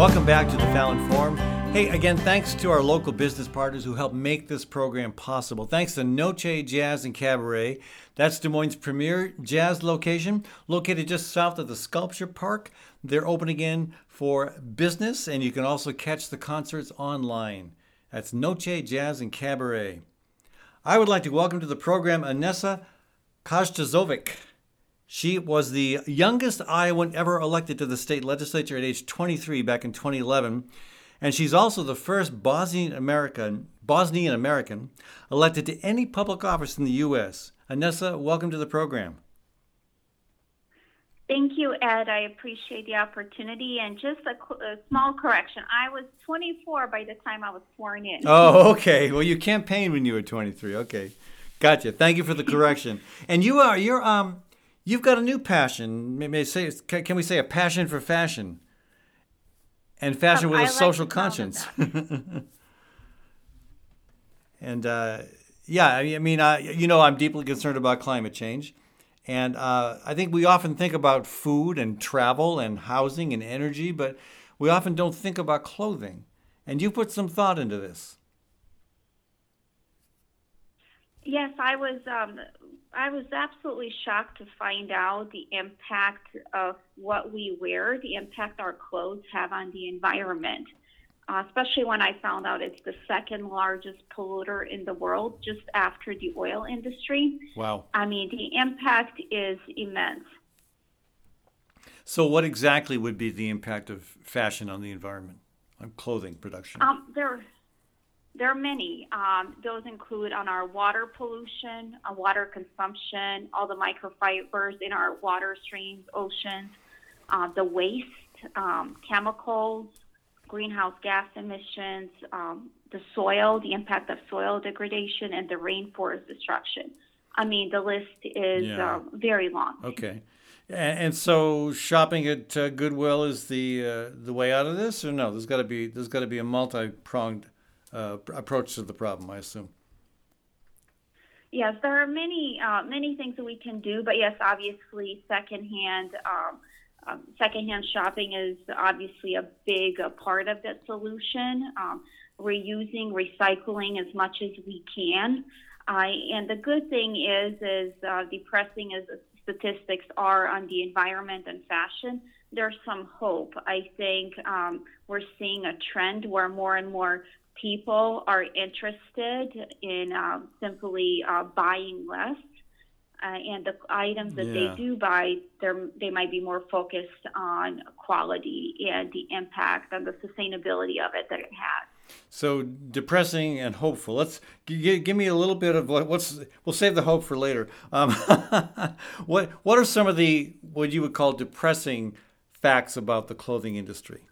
Welcome back to the Fallon Forum. Hey, again, thanks to our local business partners who help make this program possible. Thanks to Noce Jazz and Cabaret. That's Des Moines' premier jazz location, located just south of the Sculpture Park. They're open again for business, and you can also catch the concerts online. That's Noce Jazz and Cabaret. I would like to welcome to the program Anesa Kajtazovic. She was the youngest Iowan ever elected to the state legislature at age 23 back in 2011, and she's also the first Bosnian American Bosnian American elected to any public office in the U.S. Anesa, welcome to the program. Thank you, Ed. I appreciate the opportunity. And just a, a small correction I was 24 by the time I was sworn in. Oh, okay. Well, you campaigned when you were 23. Okay, gotcha. Thank you for the correction. And you are you're um you've got a new passion. May, may say can we say a passion for fashion? And fashion Um, with I a like social to call it conscience. And uh, yeah, I mean, I, you know, I'm deeply concerned about climate change. And uh, I think we often think about food and travel and housing and energy, but we often don't think about clothing. And you put some thought into this. Yes, I was. Um, I was absolutely shocked to find out the impact of what we wear, the impact our clothes have on the environment. Uh, especially when I found out it's the second largest polluter in the world, just after the oil industry. Wow. I mean, the impact is immense. So, what exactly would be the impact of fashion on the environment, on clothing production? Um, there, there are many. Um, those include on our water pollution, uh, water consumption, all the microfibers in our water streams, oceans, uh, the waste, um, chemicals, greenhouse gas emissions, um, the soil, the impact of soil degradation, and the rainforest destruction. I mean, the list is Yeah. uh, very long. Okay. And so, shopping at uh, Goodwill is the uh, the way out of this, or no? There's got to be there's got to be a multi pronged uh, approach to the problem, I assume. Yes, there are many uh, many things that we can do, but yes, obviously, secondhand um, um, secondhand shopping is obviously a big uh, part of that solution. Um, reusing, recycling as much as we can, uh, and the good thing is, is uh, depressing as statistics are on the environment and fashion. There's some hope. I think um, we're seeing a trend where more and more people are interested in uh, simply uh, buying less. Uh, and the items that Yeah. they do buy, they're, might be more focused on quality and the impact and the sustainability of it that it has. So depressing and hopeful. Let's g- g- give me a little bit of what, what's. We'll save the hope for later. Um, what What are some of the what you would call depressing facts about the clothing industry?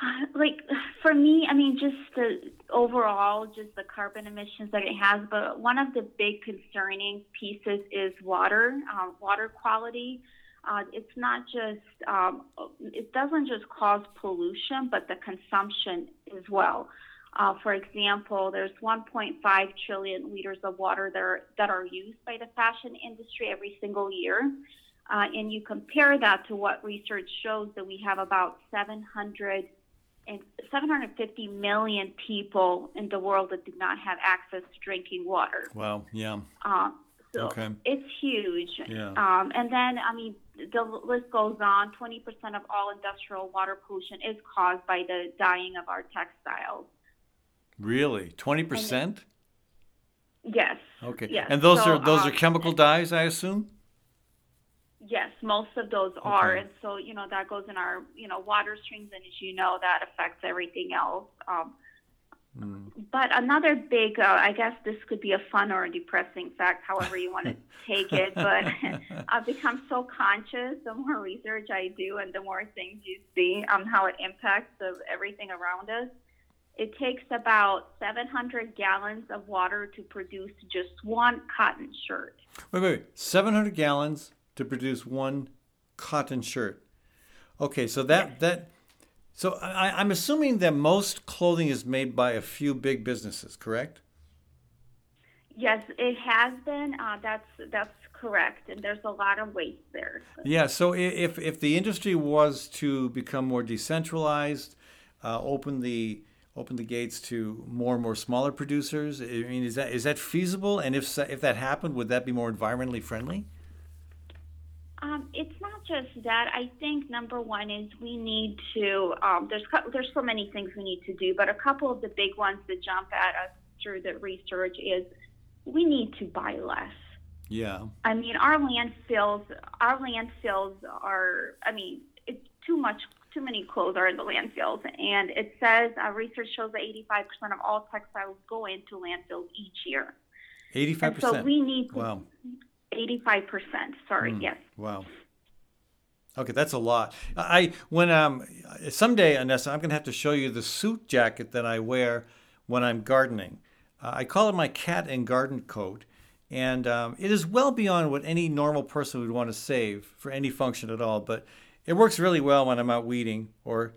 Like for me, I mean, just the overall, just the carbon emissions that it has. But one of the big concerning pieces is water, uh, water quality. Uh, it's not just, um, it doesn't just cause pollution, but the consumption as well. Uh, for example, there's 1.5 trillion liters of water that are, that are used by the fashion industry every single year. Uh, and you compare that to what research shows that we have about 700 and 750 million people in the world that do not have access to drinking water. Wow. Yeah. Uh, so Okay. it's huge. Yeah. Um, and then, I mean, the list goes on. 20% of all industrial water pollution is caused by the dyeing of our textiles. Really, twenty percent. Yes. Okay. Yes. And those So, are those uh, are chemical dyes, I assume. Yes, most of those are, Okay. and so you know that goes in our you know water streams, and as you know that affects everything else. Um, Hmm. But another big, uh, I guess this could be a fun or a depressing fact, however you want to take it. But I've become so conscious the more research I do, and the more things you see on how it impacts the, everything around us. It takes about 700 gallons of water to produce just one cotton shirt. Wait, wait, wait. Seven hundred gallons to produce one cotton shirt. Okay, so that that. So I, I'm assuming that most clothing is made by a few big businesses, correct? Yes, it has been. Uh, that's that's correct, and there's a lot of waste there. Yeah. So if if the industry was to become more decentralized, uh, open the open the gates to more and more smaller producers, I mean, is that is that feasible? And if if that happened, would that be more environmentally friendly? Um, it's not just that. I think number one is we need to. Um, there's there's so many things we need to do, but a couple of the big ones that jump at us through the research is we need to buy less. Yeah. I mean, our landfills, our landfills are. I mean, it's too much. Too many clothes are in the landfills, and it says uh, research shows that 85% of all textiles go into landfills each year. Eighty-five And so percent. we need to, Wow. 85%. Sorry, Hmm. yes. Wow. Okay, that's a lot. I when um someday, Anesa, I'm gonna have to show you the suit jacket that I wear when I'm gardening. Uh, I call it my cat and garden coat, and um, it is well beyond what any normal person would want to save for any function at all. But it works really well when I'm out weeding or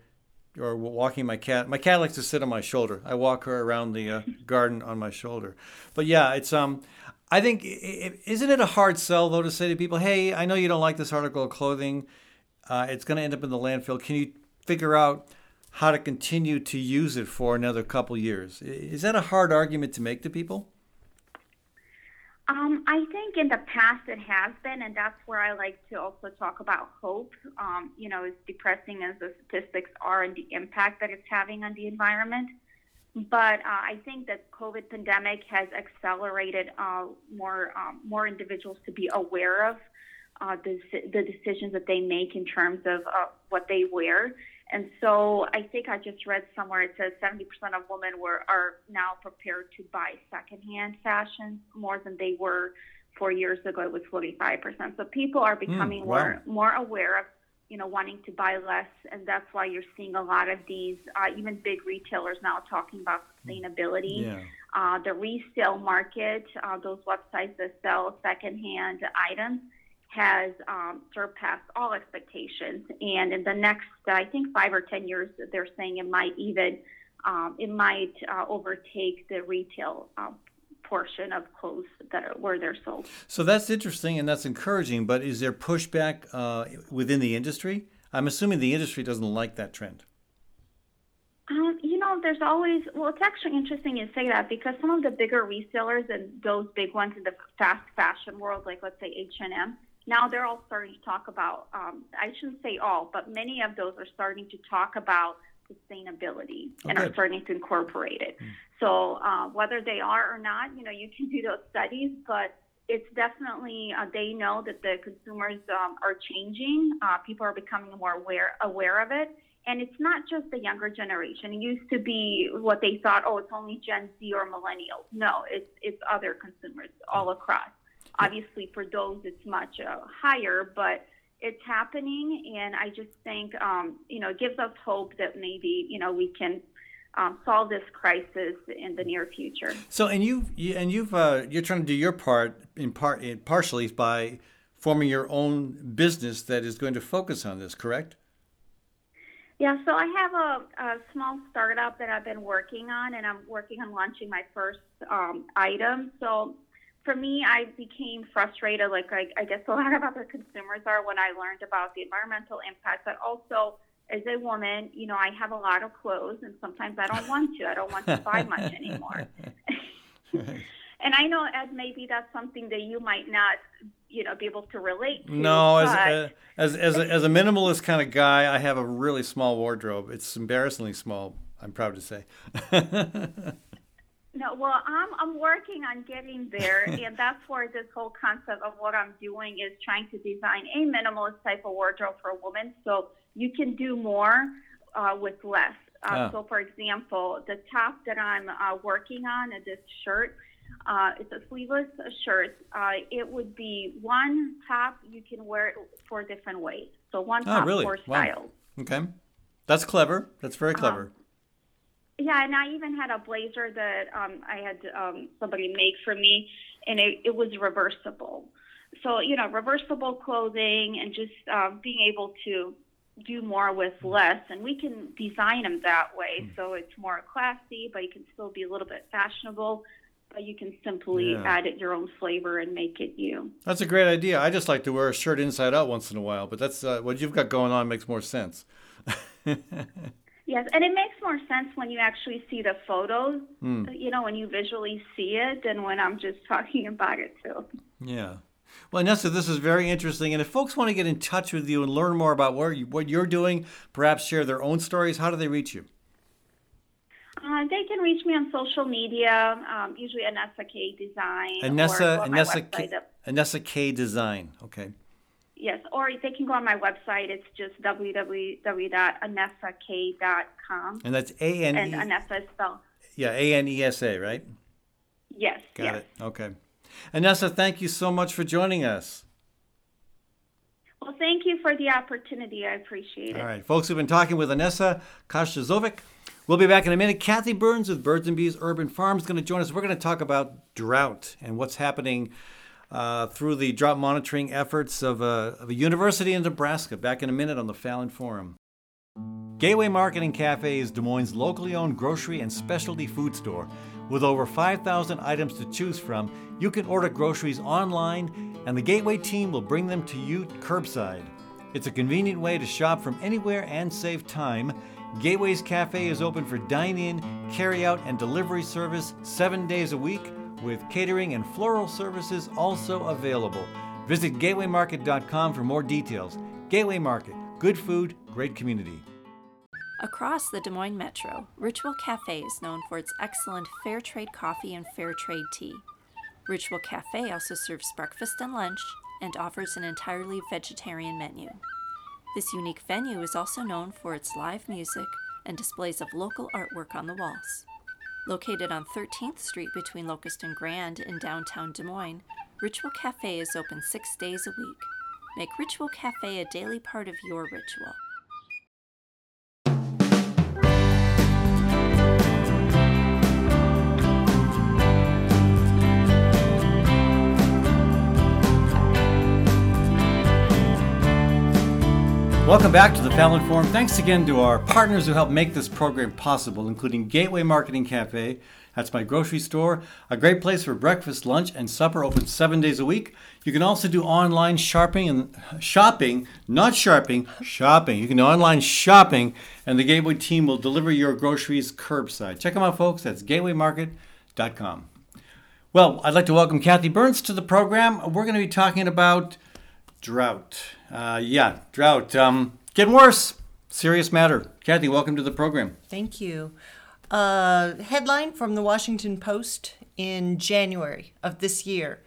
or walking my cat. My cat likes to sit on my shoulder. I walk her around the uh, garden on my shoulder. But yeah, it's um. I think isn't it a hard sell though to say to people, "Hey, I know you don't like this article of clothing. Uh, it's going to end up in the landfill. Can you figure out how to continue to use it for another couple years?" Is that a hard argument to make to people? Um, I think in the past it has been, and that's where I like to also talk about hope. Um, you know, as depressing as the statistics are and the impact that it's having on the environment. But uh, I think that COVID pandemic has accelerated uh, more um, more individuals to be aware of uh, the, the decisions that they make in terms of uh, what they wear and so I think I just read somewhere it says 70% of women were are now prepared to buy secondhand fashion more than they were four years ago. It was 45%. So people are hmm, becoming mm, wow. more more aware of you know wanting to buy less, and that's why you're seeing a lot of these uh, even big retailers now talking about sustainability. Yeah. Uh, the resale market, uh, those websites that sell secondhand items has um, surpassed all expectations. And in the next, I think, five or ten years, they're saying it might even um, it might uh, overtake the retail uh, portion of clothes that are, where they're sold. So that's interesting and that's encouraging. But is there pushback uh, within the industry? I'm assuming the industry doesn't like that trend. Um, you know, there's always well, it's actually interesting you say that because some of the bigger resellers and those big ones in the fast fashion world, like let's say H and M, now they're all starting to talk about, um, I shouldn't say all, but many of those are starting to talk about sustainability okay. and are starting to incorporate it. Mm. So uh, whether they are or not, you know, you can do those studies, but it's definitely uh, they know that the consumers um, are changing. Uh, people are becoming more aware aware of it, and it's not just the younger generation. It used to be what they thought, oh, it's only Gen Z or millennials. No, it's it's other consumers all across. Obviously, for those, it's much uh, higher, but it's happening, and I just think um, you know it gives us hope that maybe you know we can um, solve this crisis in the near future. So, and you've you, and you've uh, you're trying to do your part in part in partially by forming your own business that is going to focus on this. Correct? Yeah, so I have a, a small startup that I've been working on, and I'm working on launching my first um, item. So for me, I became frustrated, like I, I guess a lot of other consumers are, when I learned about the environmental impact. But also, as a woman, you know, I have a lot of clothes, and sometimes I don't want to. I don't want to buy much anymore. and I know, Ed, maybe that's something that you might not, you know, be able to relate to. No, as a, as as a, as a minimalist kind of guy, I have a really small wardrobe. It's embarrassingly small. I'm proud to say. No, well, I'm I'm working on getting there, and that's where this whole concept of what I'm doing is trying to design a minimalist type of wardrobe for a woman, so you can do more uh, with less. Uh, So, for example, the top that I'm uh, working on, uh, this shirt, uh, it's a sleeveless shirt. Uh, it would be one top you can wear it four different ways. So one top, oh, really? four styles. Wow. Okay, that's clever. That's very clever. Yeah, and I even had a blazer that um, I had um, somebody make for me, and it, it was reversible. So you know, reversible clothing and just um, being able to do more with less, and we can design them that way, hmm. so it's more classy, but you can still be a little bit fashionable. But you can simply yeah. add it your own flavor and make it you. That's a great idea. I just like to wear a shirt inside out once in a while, but that's uh, what you've got going on makes more sense. Yes, and it makes more sense when you actually see the photos, mm. you know, when you visually see it than when I'm just talking about it too. Yeah. Well, Nessa, this is very interesting. And if folks want to get in touch with you and learn more about what, you, what you're doing, perhaps share their own stories, how do they reach you? Uh, they can reach me on social media, um, usually Anesa K Design. Anesa, Anesa, K, Anesa K Design. Okay. Yes, or they can go on my website. It's just www.anesak.com. And that's A N E. And Anesa is spelled. Yeah, A N E S A, right? Yes. Got yes. it. Okay. Anesa, thank you so much for joining us. Well, thank you for the opportunity. I appreciate it. All right, folks, we've been talking with Anesa Kajtazovic. We'll be back in a minute. Kathy Byrnes with Birds and Bees Urban Farm is going to join us. We're going to talk about drought and what's happening uh, through the drought monitoring efforts of a, of a university in Nebraska. Back in a minute on the Fallon Forum. Gateway Market and Cafe is Des Moines' locally owned grocery and specialty food store. With over 5,000 items to choose from, you can order groceries online, and the Gateway team will bring them to you curbside. It's a convenient way to shop from anywhere and save time. Gateway's Cafe is open for dine in, carry out, and delivery service seven days a week, with catering and floral services also available. Visit gatewaymarket.com for more details. Gateway Market, good food, great community. Across the Des Moines Metro, Ritual Cafe is known for its excellent fair trade coffee and fair trade tea. Ritual Cafe also serves breakfast and lunch and offers an entirely vegetarian menu. This unique venue is also known for its live music and displays of local artwork on the walls. Located on 13th Street between Locust and Grand in downtown Des Moines, Ritual Cafe is open six days a week. Make Ritual Cafe a daily part of your ritual. Welcome back to the Fallon Forum. Thanks again to our partners who help make this program possible, including Gateway Market and Cafe. That's my grocery store, a great place for breakfast, lunch, and supper, open seven days a week. You can also do online shopping and shopping, not sharping, shopping. You can do online shopping, and the Gateway team will deliver your groceries curbside. Check them out, folks. That's gatewaymarket.com. Well, I'd like to welcome Kathy Byrnes to the program. We're going to be talking about drought. Uh, yeah, drought. Um, getting worse. Serious matter. Kathy, welcome to the program. Thank you. Uh, headline from the Washington Post in January of this year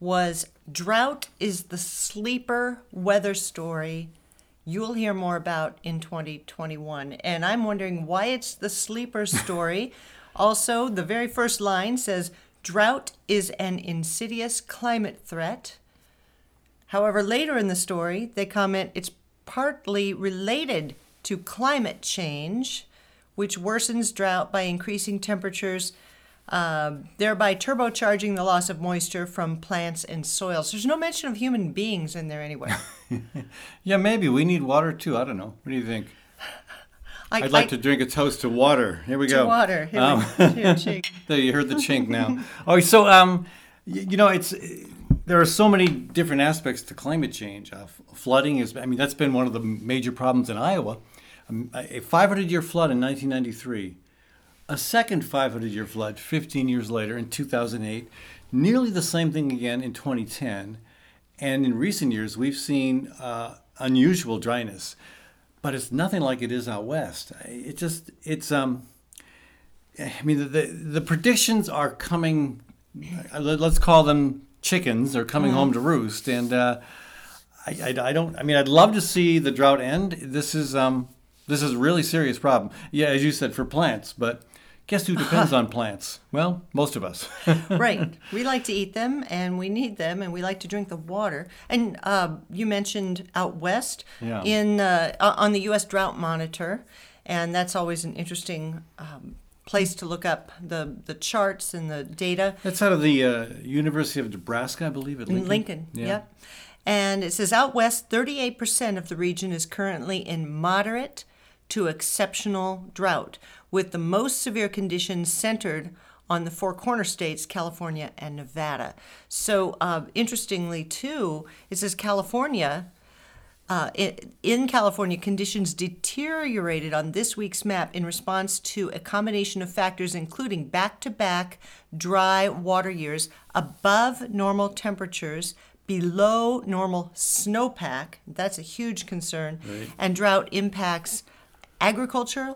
was Drought is the sleeper weather story you'll hear more about in 2021. And I'm wondering why it's the sleeper story. also, the very first line says Drought is an insidious climate threat. However, later in the story, they comment it's partly related to climate change, which worsens drought by increasing temperatures, uh, thereby turbocharging the loss of moisture from plants and soils. There's no mention of human beings in there anywhere. Yeah, maybe. We need water too. I don't know. What do you think? I, I'd like I- to drink a toast to water. Here we to go. water. Here Um, we, here. There, you heard the chink now. Oh, so um, y- you know, it's there are so many different aspects to climate change. Uh, flooding is, I mean, that's been one of the major problems in Iowa. Um, a 500-year flood in 1993, a second 500-year flood 15 years later in 2008, nearly the same thing again in 2010, and in recent years we've seen uh, unusual dryness, but it's nothing like it is out west. It just, it's um. I mean, the, the, the predictions are coming, uh, let's call them chickens, they're coming home to roost. And uh, I, I, I don't, I mean, I'd love to see the drought end. This is, um, this is a really serious problem. Yeah, as you said, for plants, but guess who depends on plants? Well, most of us. right. We like to eat them and we need them and we like to drink the water. And uh, you mentioned out west Yeah. in uh, on the U.S. Drought Monitor, and that's always an interesting um, place to look up the, the charts and the data. That's out of the uh, University of Nebraska, I believe, at Lincoln. Lincoln, Yeah. yep. And it says out west, 38% of the region is currently in moderate to exceptional drought, with the most severe conditions centered on the four corner states, California and Nevada. So, uh, interestingly, too, it says California. Uh, in California, conditions deteriorated on this week's map in response to a combination of factors, including back to back dry water years, above normal temperatures, below normal snowpack. That's a huge concern. And drought impacts agriculture,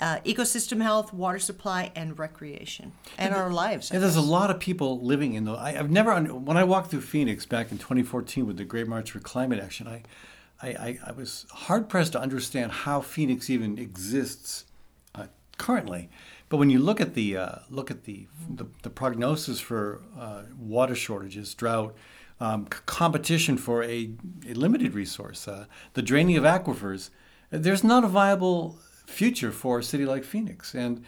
uh, ecosystem health, water supply, and recreation, and our lives. Yeah, there's a lot of people living in the. I, I've never when I walked through Phoenix back in 2014 with the Great March for Climate Action. I, I, I, I was hard pressed to understand how Phoenix even exists uh, currently. But when you look at the uh, look at the the, the prognosis for uh, water shortages, drought, um, c- competition for a, a limited resource, uh, the draining of aquifers, there's not a viable future for a city like Phoenix, and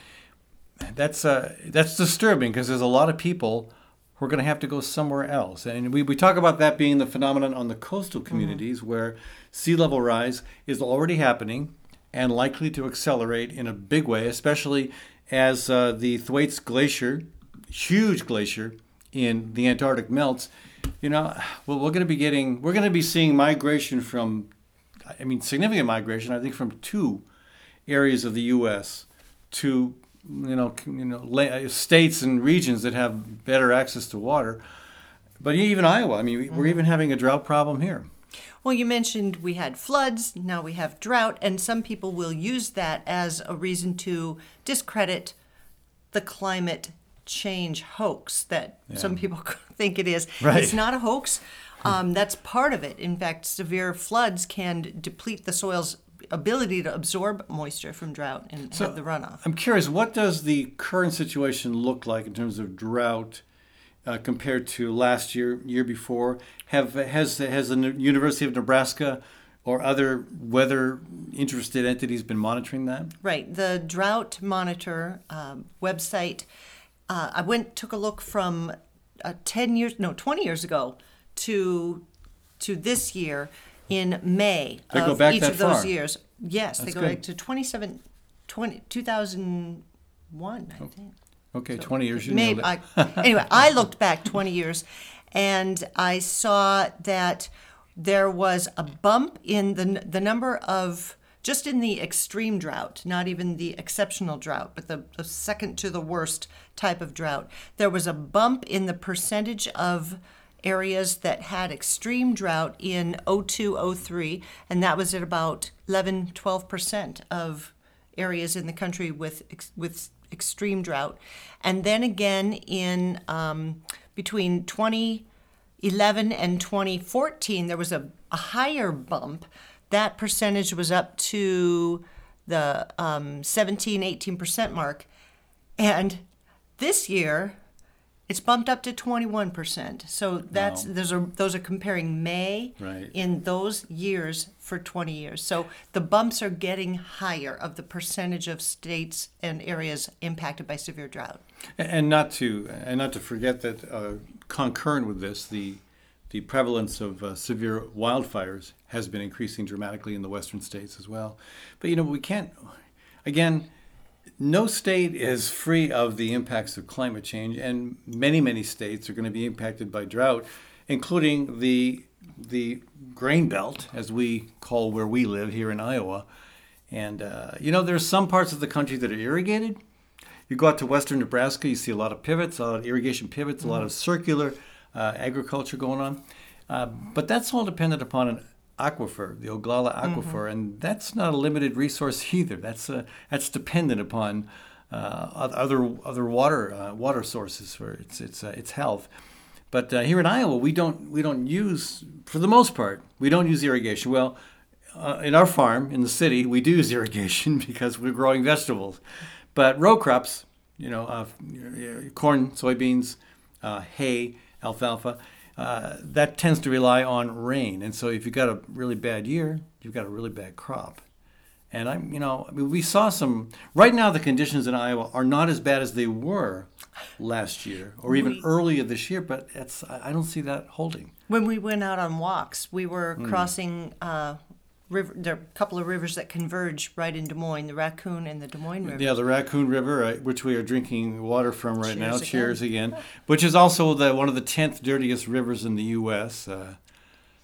that's uh, that's disturbing because there's a lot of people who are going to have to go somewhere else. And we, we talk about that being the phenomenon on the coastal communities where sea level rise is already happening. and likely to accelerate in a big way, especially as uh, the Thwaites Glacier, huge glacier in the Antarctic melts. You know, well, we're going to be getting, we're going to be seeing migration from, I mean, significant migration, I think, from two areas of the U.S. to you know, you know, states and regions that have better access to water. But even Iowa, I mean, we're even having a drought problem here. Well, you mentioned we had floods, now we have drought, and some people will use that as a reason to discredit the climate change hoax that some people think it is. Right. It's not a hoax. Um, that's part of it. In fact, severe floods can deplete the soil's ability to absorb moisture from drought and have the runoff. I'm curious, what does the current situation look like in terms of drought uh, compared to last year, year before? Have has has the University of Nebraska or other weather interested entities been monitoring that? Right. The Drought Monitor um, website. Uh, I went took a look from uh, ten years, no, twenty years ago, to to this year in May They of go back each that of those far. years. Yes, That's they go good. back to 27, 20, 2001, I oh, think. Okay, 20 years. You Maybe nailed it. I, anyway, I looked back 20 years and I saw that there was a bump in the the number of just in the extreme drought, not even the exceptional drought, but the, the second to the worst type of drought. There was a bump in the percentage of areas that had extreme drought in 02 03 and that was at about 11 12% of areas in the country with with extreme drought, and then again in um, between 2011 and 2014, there was a, a higher bump. That percentage was up to the um, 17, 18 percent mark, and this year it's bumped up to 21 percent. So that's Wow. those are those are comparing May Right. in those years for 20 years. So the bumps are getting higher of the percentage of states and areas impacted by severe drought. And not to and not to forget that uh, concurrent with this, the the prevalence of uh, severe wildfires has been increasing dramatically in the western states as well. But you know, we can't. Again, no state is free of the impacts of climate change, and many many states are going to be impacted by drought, including the the grain belt, as we call where we live here in Iowa. And uh, you know, there's some parts of the country that are irrigated, you go out to western Nebraska, you see a lot of pivots, a lot of irrigation pivots, a lot of circular uh, agriculture going on. Uh, but that's all dependent upon an aquifer, the Ogallala aquifer, and that's not a limited resource either. That's uh, that's dependent upon uh, other other water uh, water sources for its its uh, its health. But uh, here in Iowa, we don't we don't use for the most part we don't use irrigation. Well, uh, in our farm in the city, we do use irrigation because we're growing vegetables. But row crops, you know, uh, corn, soybeans, uh, hay, alfalfa, uh, that tends to rely on rain. And so if you've got a really bad year, you've got a really bad crop. And I'm, you know, I mean, we saw some. Right now, the conditions in Iowa are not as bad as they were last year or even We- earlier this year. But it's, I don't see that holding. When we went out on walks, we were Hmm. crossing uh, river. There are a couple of rivers that converge right in Des Moines, the Raccoon and the Des Moines River. Yeah, the Raccoon River, uh, which we are drinking water from right now. Cheers again. Cheers again. Which is also the one of the tenth dirtiest rivers in the U.S. Uh,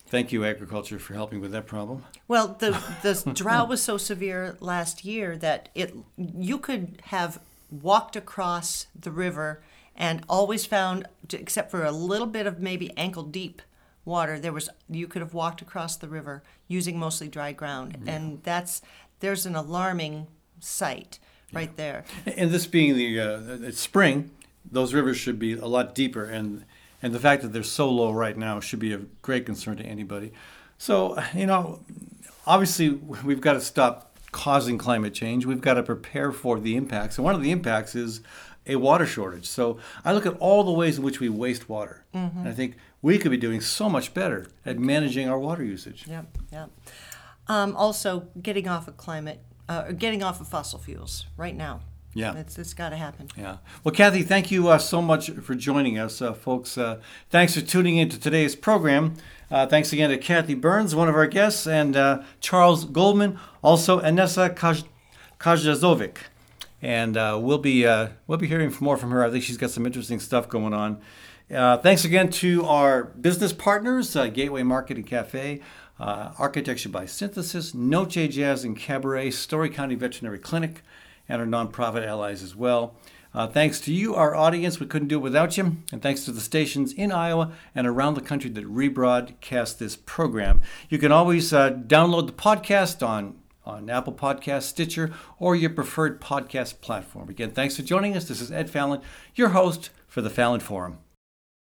thank you, agriculture, for helping with that problem. Well, the the drought was so severe last year that it you could have walked across the river and always found, except for a little bit of maybe ankle deep water, there was you could have walked across the river using mostly dry ground, and that's there's an alarming sight right there. And this being the uh, it's spring, those rivers should be a lot deeper, and and the fact that they're so low right now should be of great concern to anybody. So you know, obviously we've got to stop causing climate change. We've got to prepare for the impacts, and one of the impacts is a water shortage. So I look at all the ways in which we waste water, and I think we could be doing so much better at managing our water usage. Yep, yep. Um, also, getting off of climate, uh, or getting off of fossil fuels right now. Yeah. It's, it's got to happen. Yeah. Well, Kathy, thank you uh, so much for joining us, uh, folks. Uh, thanks for tuning in to today's program. Uh, thanks again to Kathy Byrnes, one of our guests, and uh, Charles Goldman, also Anesa Kaj- Kajtazovic. And uh, we'll be uh, we'll be hearing more from her. I think she's got some interesting stuff going on. Uh, thanks again to our business partners, uh, Gateway Market and Cafe, uh, Architecture by Synthesis, Noce Jazz and Cabaret, Story County Veterinary Clinic, and our nonprofit allies as well. Uh, thanks to you, our audience. We couldn't do it without you. And thanks to the stations in Iowa and around the country that rebroadcast this program. You can always download the podcast on, on Apple Podcast, Stitcher, or your preferred podcast platform. Again, thanks for joining us. This is Ed Fallon, your host for the Fallon Forum.